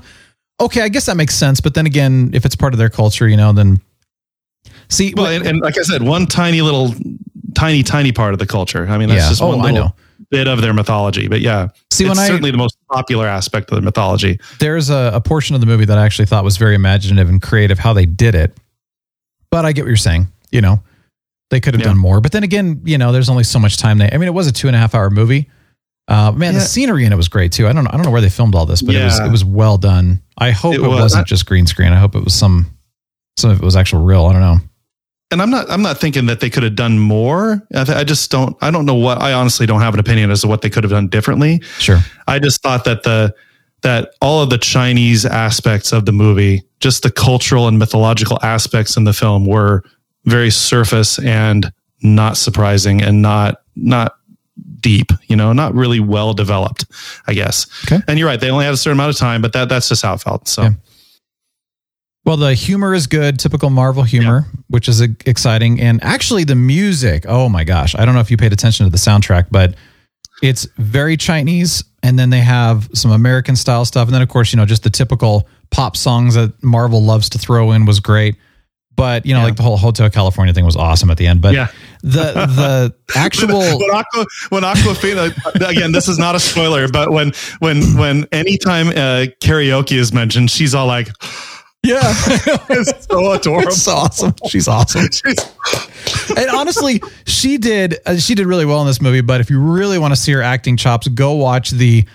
Okay, I guess that makes sense. But then again, if it's part of their culture, you know, then see. well, and, and like I said, one tiny little tiny tiny part of the culture. I mean, that's Yeah. just Oh, one I know. Bit of their mythology. But yeah, See, it's when I- certainly the most popular aspect of the mythology. there's a, a portion of the movie that I actually thought was very imaginative and creative how they did it. But I get what you're saying. You know, they could have Yeah. done more. But then again, you know, there's only so much time. They, I mean, it was a two and a half hour movie. Uh, man, the scenery in it was great too. I don't know. I don't know where they filmed all this, but it was it was well done. I hope it, It was. wasn't I- just green screen. I hope it was some some of it was actual real. I don't know. And I'm not I'm not thinking that they could have done more. I, th- I just don't I don't know what I honestly don't have an opinion as to what they could have done differently. Sure. I just thought that the that all of the Chinese aspects of the movie, just the cultural and mythological aspects in the film were very surface and not surprising and not not deep, you know, not really well developed, I guess. Okay. And you're right, they only had a certain amount of time, but that that's just how it felt. So Yeah. Well, the humor is good, typical Marvel humor, which is uh, exciting. And actually, the music, oh my gosh, I don't know if you paid attention to the soundtrack, but it's very Chinese. And then they have some American style stuff. And then, of course, you know, just the typical pop songs that Marvel loves to throw in was great. But, you know, Yeah. like the whole Hotel California thing was awesome at the end. But Yeah. the the actual. when Aqua, when Awkwafina again, this is not a spoiler, but when when when anytime uh, karaoke is mentioned, she's all like, yeah. "It's so adorable." It's awesome. She's awesome. and honestly, she did uh, she did really well in this movie. But if you really want to see her acting chops, go watch the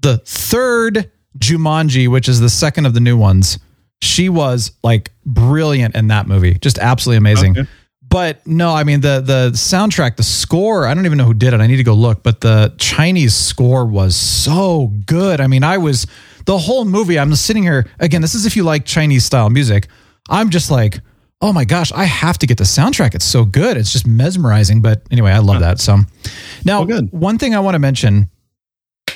the third Jumanji, which is the second of the new ones. She was like brilliant in that movie, just absolutely amazing. Okay. But no, I mean the the soundtrack, the score. I don't even know who did it. I need to go look. But the Chinese score was so good. I mean, I was the whole movie. I'm sitting here again. This is if you like Chinese style music. I'm just like, oh my gosh, I have to get the soundtrack. It's so good. It's just mesmerizing. But anyway, I love that. So now, good. one thing I want to mention.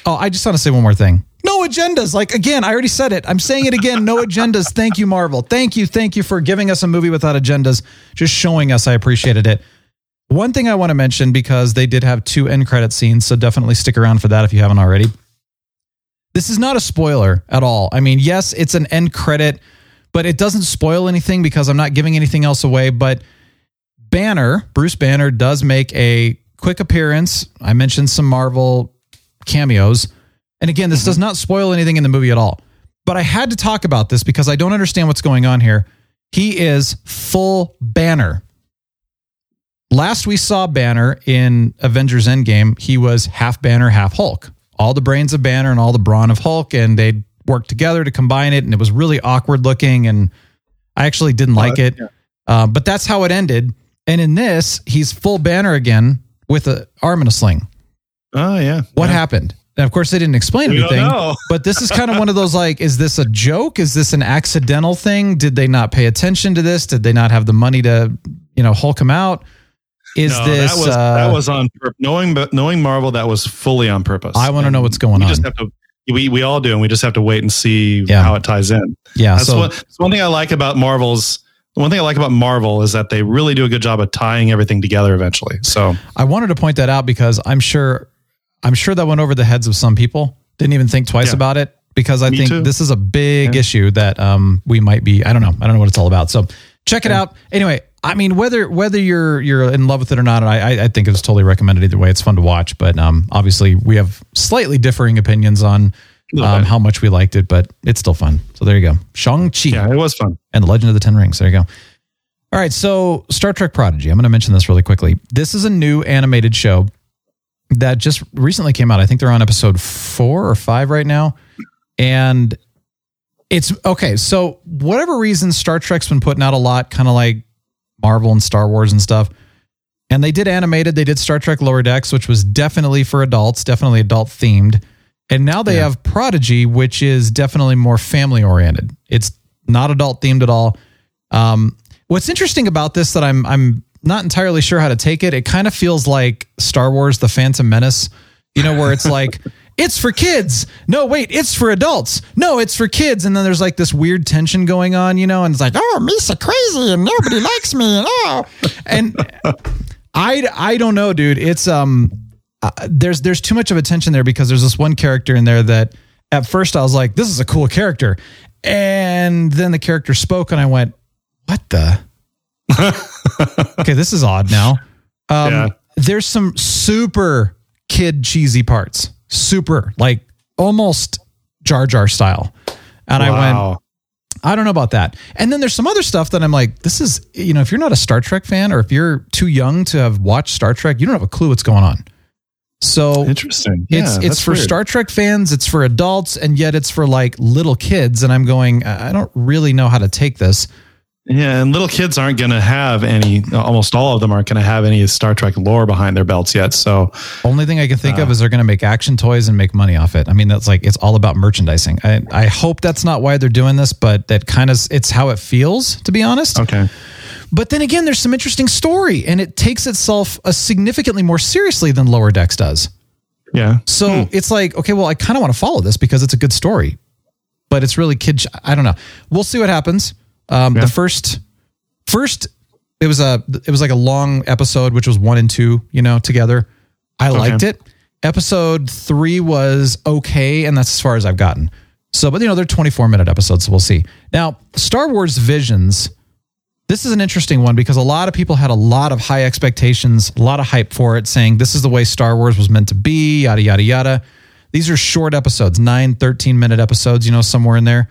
Oh, I just want to say one more thing. No agendas. Like again, I already said it. I'm saying it again. No agendas. Thank you, Marvel. Thank you. Thank you for giving us a movie without agendas. Just showing us. I appreciated it. One thing I want to mention because they did have two end credit scenes, so definitely stick around for that if you haven't already. This is not a spoiler at all. I mean, yes, it's an end credit, but it doesn't spoil anything because I'm not giving anything else away. But Banner, Bruce Banner, does make a quick appearance. I mentioned some Marvel cameos. And again, this does mm-hmm. not spoil anything in the movie at all. But I had to talk about this because I don't understand what's going on here. He is full Banner. Last we saw Banner in Avengers Endgame, he was half Banner, half Hulk. All the brains of Banner and all the brawn of Hulk, and they worked together to combine it, and it was really awkward looking, and I actually didn't like it. Uh, but that's how it ended. And in this, he's full banner again with a arm in a sling. Oh yeah. What Yeah. happened? And of course, they didn't explain We anything. but this is kind of one of those like, is this a joke? Is this an accidental thing? Did they not pay attention to this? Did they not have the money to, you know, Hulk him out? Is No, this? that was uh, that was on knowing but knowing Marvel that was fully on purpose. I want to know what's going we on. just have to we, we all do and we just have to wait and see Yeah. how it ties in. yeah. That's So one, that's one thing I like about Marvel's one thing I like about Marvel is that they really do a good job of tying everything together eventually. So I wanted to point that out because I'm sure, I'm sure that went over the heads of some people. Didn't even think twice Yeah. about it because I Me think too. this is a big Yeah. issue that um, we might be. I don't know. I don't know what it's all about. So check it out. Anyway, I mean, whether whether you're you're in love with it or not, I I- think it's totally recommended either way. It's fun to watch, but um, obviously we have slightly differing opinions on um, how much we liked it, but it's still fun. So there you go, Shang Chi yeah, it was fun. and the Legend of the Ten Rings. There you go. All right, so Star Trek Prodigy. I'm going to mention this really quickly. This is a new animated show that just recently came out. I think they're on episode four or five right now, and it's okay. So whatever reason, Star Trek's been putting out a lot, kind of like Marvel and Star Wars and stuff. And they did animated. They did Star Trek Lower Decks, which was definitely for adults, definitely adult themed. And now they Yeah. have Prodigy, which is definitely more family oriented. It's not adult themed at all. Um, what's interesting about this that I'm I'm not entirely sure how to take it. It kind of feels like Star Wars: The Phantom Menace, you know, where it's like it's for kids. No, wait, it's for adults. No, it's for kids. And then there's like this weird tension going on, you know, and it's like, oh, Misa crazy and nobody likes me, and oh, and I I don't know, dude. It's um uh, there's there's too much of a tension there because there's this one character in there that at first I was like, this is a cool character, and then the character spoke and I went, what the? okay, this is odd now. Um, Yeah. There's some super kid cheesy parts, super like almost Jar Jar style, and I went, I don't know about that. And then there's some other stuff that I'm like, this is, you know, if you're not a Star Trek fan or if you're too young to have watched Star Trek, you don't have a clue what's going on. So Interesting. it's Yeah, it's that's for weird. Star Trek fans, it's for adults, and yet it's for like little kids. And I'm going, I don't really know how to take this. Yeah, and little kids aren't going to have any. Almost all of them aren't going to have any Star Trek lore behind their belts yet. So Only thing I can Uh. think of is they're going to make action toys and make money off it. I mean, that's like it's all about merchandising. I, I hope that's not why they're doing this, but that kind of it's how it feels, to be honest. okay, But then again, there's some interesting story, and it takes itself a significantly more seriously than Lower Decks does. yeah. So it's like, okay, well, I kind of want to follow this because it's a good story, but it's really kid. I don't know. We'll see what happens. Um, Yeah. The first, first, it was a, it was like a long episode, which was one and two, you know, together. I liked it. Episode three was okay, and that's as far as I've gotten. So, but you know, they're 24 minute episodes, so we'll see. Now, Star Wars Visions. This is an interesting one because a lot of people had a lot of high expectations, a lot of hype for it, saying this is the way Star Wars was meant to be, yada, yada, yada. These are short episodes, 9, 13 minute episodes, you know, somewhere in there.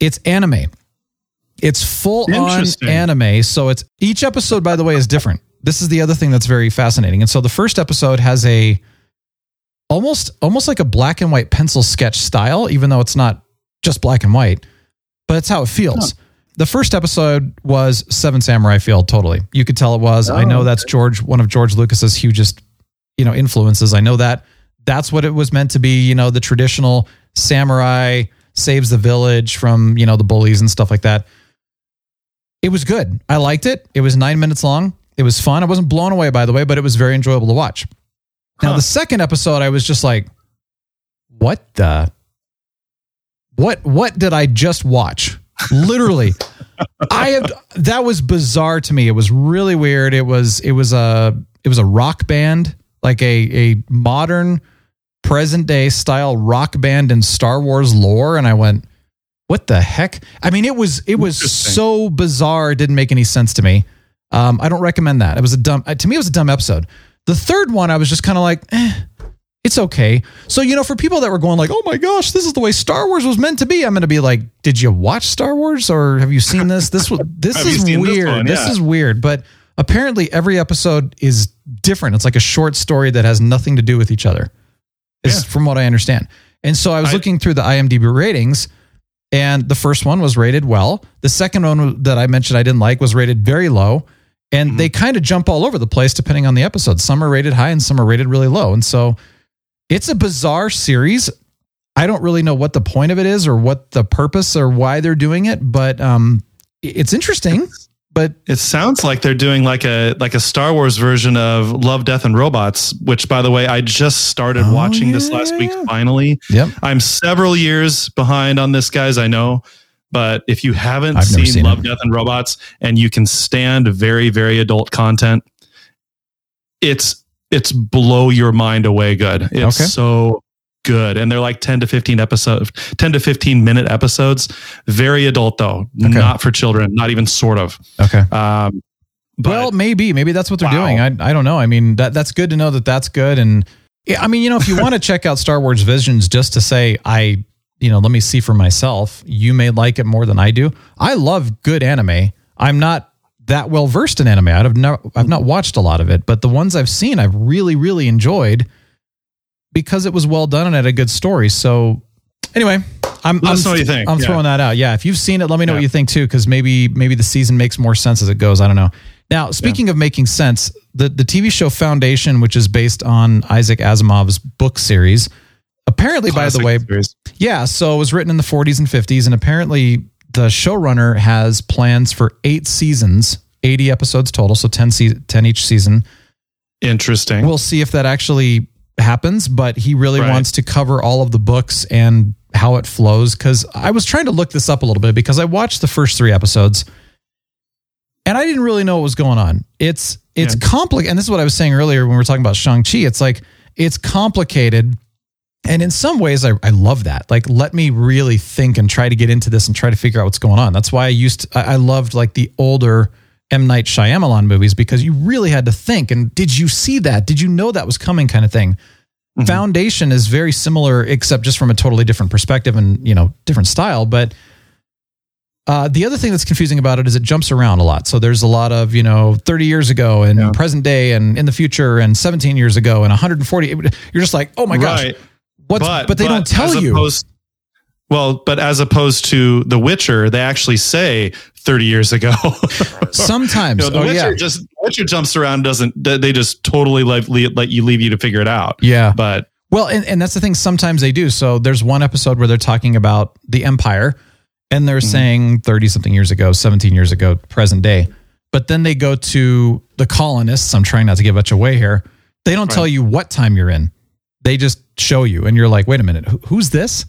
It's anime. It's full on anime. So it's each episode, by the way, is different. This is the other thing that's very fascinating. And so the first episode has a almost almost like a black and white pencil sketch style, even though it's not just black and white, but it's how it feels. The first episode was Seven Samurai feel totally. You could tell it was. I know oh, that's George, one of George Lucas's hugest, you know, influences. I know that that's what it was meant to be. You know, the traditional samurai saves the village from you know the bullies and stuff like that. It was good. I liked it. It was nine minutes long. It was fun. I wasn't blown away, by the way, but it was very enjoyable to watch. Now, the second episode, I was just like, what the? What what did I just watch? Literally. I have that was bizarre to me. It was really weird. It was it was a it was a rock band, like a a modern present day style rock band in Star Wars lore and I went what the heck? I mean, it was it was so bizarre. It didn't make any sense to me. Um, I don't recommend that. It was a dumb. uh, To me, it was a dumb episode. The third one, I was just kind of like, eh, it's okay. So you know, for people that were going like, oh my gosh, this is the way Star Wars was meant to be, I'm going to be like, did you watch Star Wars or have you seen this? This was this is seen this weird. one? This, is weird. But apparently, every episode is different. It's like a short story that has nothing to do with each other. Is Yeah. from what I understand. And so I was I- looking through the IMDb ratings, and the first one was rated well. The second one that I mentioned I didn't like was rated very low. And Mm-hmm. they kind of jump all over the place depending on the episode. Some are rated high and some are rated really low. And so it's a bizarre series. I don't really know what the point of it is or what the purpose or why they're doing it, but um, it's interesting. But It sounds like they're doing like a like a Star Wars version of Love, Death, and Robots, which by the way, I just started Oh, watching this last yeah, week yeah. finally. yep, I'm several years behind on this, guys. I know. But if you haven't seen, seen Love, it. Death, and Robots and you can stand very, very adult content, it's it's blow your mind away good. It's Okay. so good. And they're like 10 to 15 episodes, 10 to 15 minute episodes. Very adult though, Okay. not for children, not even sort of. okay. Um, but well, maybe, maybe that's what they're Wow. doing. I, I don't know. I mean, that that's good to know that that's good. And yeah, I mean, you know, if you want to check out Star Wars Visions just to say, I, you know, let me see for myself, you may like it more than I do. I love good anime. I'm not that well versed in anime. I've not, I've not watched a lot of it, but the ones I've seen, I've really, really enjoyed because it was well done and had a good story. So anyway, I'm, I'm, us know what you think. I'm Yeah. throwing that out. Yeah. If you've seen it, let me know Yeah. what you think too, because maybe maybe the season makes more sense as it goes. I don't know. Now, speaking of making sense, the the TV show Foundation, which is based on Isaac Asimov's book series, apparently, by the way, series. yeah, so it was written in the 40s and 50s, and apparently the showrunner has plans for eight seasons, 80 episodes total, so 10, se- 10 each season. interesting. We'll see if that actually happens, but he really Right. wants to cover all of the books and how it flows. Because I was trying to look this up a little bit because I watched the first three episodes and I didn't really know what was going on. It's it's Yeah. complicated, and this is what I was saying earlier when we were talking about Shang Chi. It's like it's complicated, and in some ways, I I love that. Like, let me really think and try to get into this and try to figure out what's going on. That's why I used to, I, I loved like the older M Night Shyamalan movies because you really had to think. And did you see that? Did you know that was coming? Kind of thing. Foundation is very similar, except just from a totally different perspective and you know different style, but. Uh, the other thing that's confusing about it is it jumps around a lot. So there's a lot of, you know, 30 years ago and Yeah. present day and in the future and 17 years ago and 140. You're just like, oh my gosh, Right. what's, but, they don't tell you. Opposed, well, but as opposed to The Witcher, they actually say 30 years ago. Sometimes. You know, the oh, Witcher yeah. just Witcher jumps around doesn't they just totally let, let you leave you to figure it out. Yeah. But Well, and, and that's the thing. Sometimes they do. So there's one episode where they're talking about the empire and they're mm-hmm. saying 30 something years ago, 17 years ago, present day. But then they go to the colonists. I'm trying not to give much away here. They don't tell you what time you're in. They just show you. And you're like, wait a minute, who, who's this?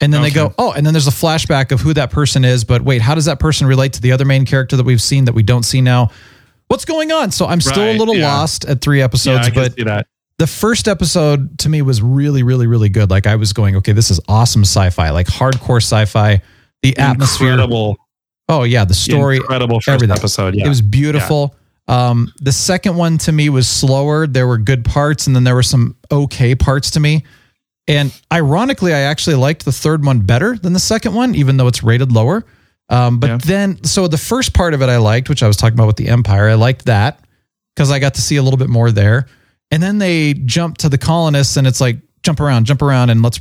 And then they go, oh, and then there's a flashback of who that person is. But wait, how does that person relate to the other main character that we've seen that we don't see now? What's going on? So I'm still a little yeah. lost at three yeah, episodes, can but the first episode to me was really, really, really good. Like I was going, okay, this is awesome sci-fi, like hardcore sci-fi. The atmosphere. Incredible, Oh yeah, the story. incredible first everything. episode. Yeah, It was beautiful. Um, the second one to me was slower. There were good parts, and then there were some okay parts to me. And ironically, I actually liked the third one better than the second one, even though it's rated lower. Um, but Yeah. then, so the first part of it I liked, which I was talking about with the Empire, I liked that because I got to see a little bit more there. And then they jump to the colonists, and it's like jump around, jump around, and let's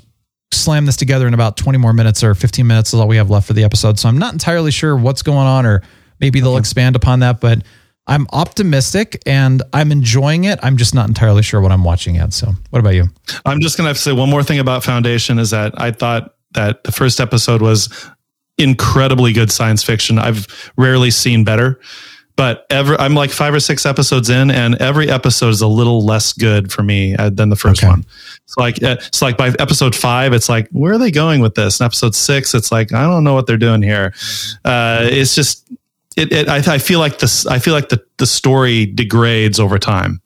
slam this together in about 20 more minutes or 15 minutes is all we have left for the episode. So I'm not entirely sure what's going on, or maybe they'll expand upon that, but I'm optimistic and I'm enjoying it. I'm just not entirely sure what I'm watching yet. So, what about you? I'm just have to say one more thing about Foundation is that I thought that the first episode was incredibly good science fiction. I've rarely seen better. But ever, I'm like five or six episodes in, and every episode is a little less good for me uh, than the first Okay. one. It's like uh, it's like by episode five, it's like where are they going with this? And episode six, it's like I don't know what they're doing here. Uh, it's just it. it I, I feel like this. I feel like the the story degrades over time.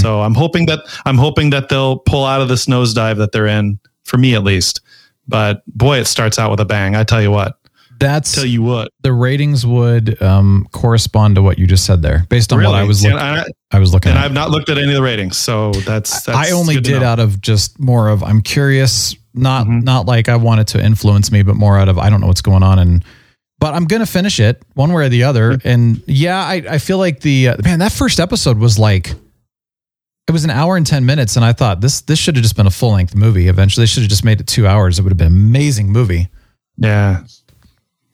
So I'm hoping that I'm hoping that they'll pull out of this nosedive that they're in for me at least. But boy, it starts out with a bang. I tell you what. That's Tell you what. the ratings would um, correspond to what you just said there, based on what I was looking. I, I was looking and at. I've not looked at any of the ratings, so that's. that's I only did out of just more of I'm curious, not Mm-hmm. not like I wanted to influence me, but more out of I don't know what's going on and. But I'm gonna finish it one way or the other, Mm-hmm. and yeah, I, I feel like the uh, man that first episode was like, It was an hour and 10 minutes, and I thought this this should have just been a full length movie. Eventually, they should have just made it two hours. It would have been an amazing movie. Yeah.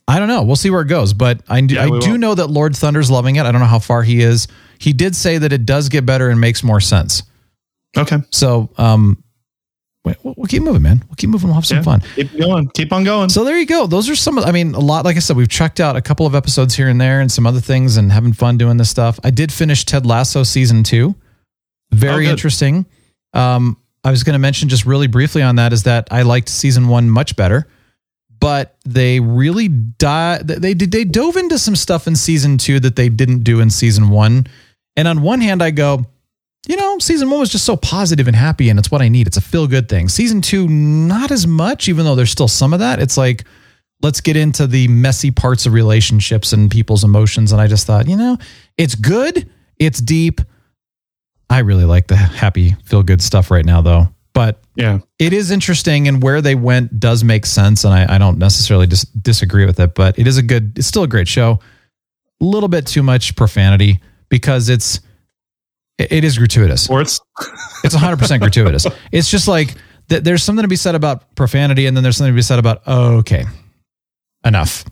I don't know. We'll see where it goes, but I do, Yeah, I do will. know that Lord Thunder's loving it. I don't know how far he is. He did say that it does get better and makes more sense. Okay. So, um, we'll we'll keep moving, man. We'll keep moving. We'll have some Yeah. fun. Keep going. Keep on going. So there you go. Those are some. of I mean, a lot. Like I said, we've checked out a couple of episodes here and there, and some other things, and having fun doing this stuff. I did finish Ted Lasso season two. Very Oh, interesting. Um, I was going to mention just really briefly on that is that I liked season one much better, but they really di- they did they dove into some stuff in season two that they didn't do in season one. And on one hand, I go, you know, season one was just so positive and happy, and it's what I need. It's a feel good thing. Season two, not as much, even though there's still some of that. It's like, let's get into the messy parts of relationships and people's emotions. And I just thought, you know, it's good, it's deep. I really like the happy, feel good stuff right now, though. But yeah. it is interesting, and where they went does make sense. And I, I don't necessarily dis- disagree with it, but it is a good, it's still a great show. A little bit too much profanity because it's, it- it is gratuitous. Sports. It's 100% gratuitous. It's just like th- there's something to be said about profanity, and then there's something to be said about, oh, okay, enough.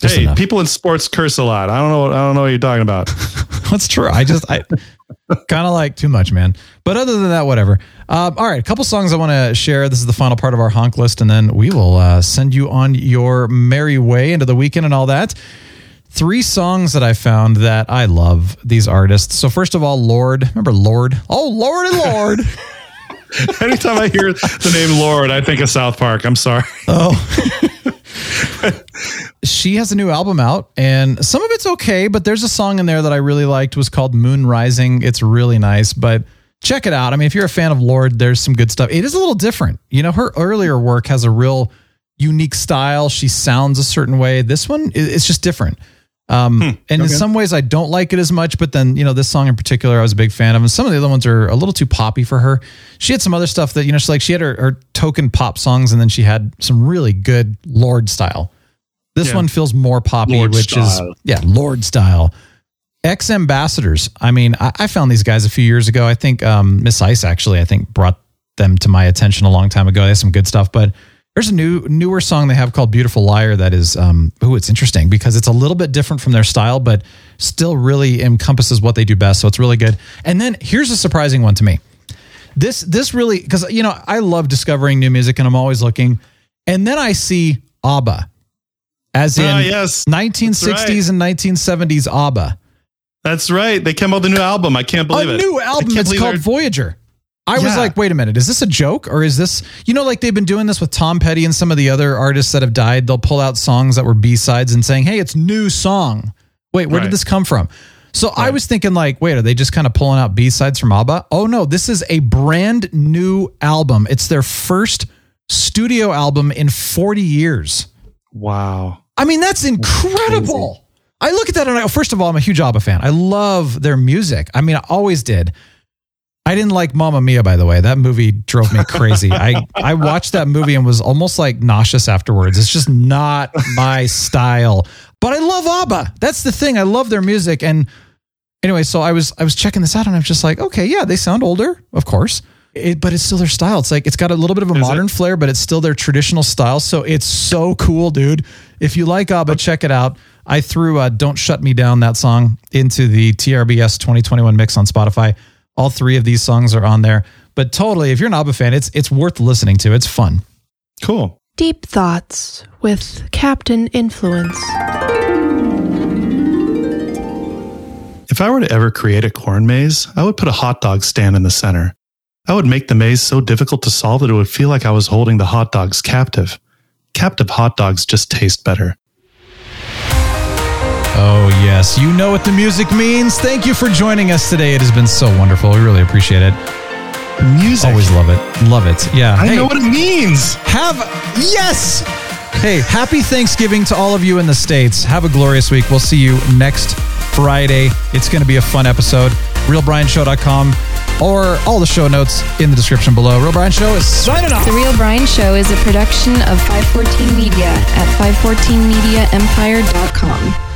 Just hey, enough. people in sports curse a lot. I don't know. I don't know what you're talking about. That's true. I just, I kind of like too much, man. But other than that, whatever. Um, all right, a couple songs I want to share. This is the final part of our honk list, and then we will uh, send you on your merry way into the weekend and all that. Three songs that I found that I love these artists. So first of all, Lorde. Remember Lorde? Oh, Lord and Lord. Anytime I hear the name Lorde, I think of South Park. I'm sorry. Oh. she has a new album out and some of it's okay, but there's a song in there that I really liked was called Mood Ring. It's really nice, but check it out. I mean, if you're a fan of Lorde, there's some good stuff. It is a little different. You know, her earlier work has a real unique style. She sounds a certain way. This one, i- it's just different. Um, and in some ways, I don't like it as much. But then, you know, this song in particular, I was a big fan of. And some of the other ones are a little too poppy for her. She had some other stuff that, you know, she's like she had her, her token pop songs, and then she had some really good Lorde style. This Yeah. one feels more poppy, Lorde which style. is yeah, Lorde style. X Ambassadors. I mean, I, I found these guys a few years ago. I think um, Miss Ice actually, I think, brought them to my attention a long time ago. They have some good stuff, but there's a new newer song they have called "Beautiful Liar" that is, um, oh, it's interesting because it's a little bit different from their style, but still really encompasses what they do best. So it's really good. And then here's a surprising one to me. This this really because you know I love discovering new music and I'm always looking, and then I see ABBA, as in Ah, yes. 1960s and 1970s ABBA. That's right. They came out with a new album. I can't believe a it. new album. It's called Voyager. I was like, wait a minute, is this a joke or is this, you know, like they've been doing this with Tom Petty and some of the other artists that have died. They'll pull out songs that were B sides and saying, hey, it's new song. Wait, where Right. did this come from? So I was thinking, like, wait, are they just kind of pulling out B sides from ABBA? Oh no, this is a brand new album. It's their first studio album in 40 years. Wow. I mean, that's incredible. I look at that and I, first of all, I'm a huge ABBA fan. I love their music. I mean, I always did. I didn't like Mamma Mia, by the way. That movie drove me crazy. I, I watched that movie and was almost like nauseous afterwards. It's just not my style. But I love ABBA. That's the thing. I love their music. And anyway, so I was I was checking this out and I was just like, okay, yeah, they sound older, of course. It, but it's still their style. It's like it's got a little bit of a Is modern it? flair, but it's still their traditional style. So it's so cool, dude. If you like ABBA, check it out. I threw uh, "Don't Shut Me Down" that song into the TRBS 2021 mix on Spotify. All three of these songs are on there. But totally, if you're an ABBA fan, it's it's worth listening to. It's fun. Cool. Deep Thoughts with Captain Influence. If I were to ever create a corn maze, I would put a hot dog stand in the center. I would make the maze so difficult to solve that it would feel like I was holding the hot dogs captive. Captive hot dogs just taste better. Oh, yes. You know what the music means. Thank you for joining us today. It has been so wonderful. We really appreciate it. Music. Always love it. Love it. Yeah. I Hey, know what it means. Have, yes. Hey, happy Thanksgiving to all of you in the States. Have a glorious week. We'll see you next Friday. It's going to be a fun episode. RealBrianShow.com or all the show notes in the description below. Real Brian Show is signing off. The Real Brian Show is a production of 514 Media at 514mediaempire.com.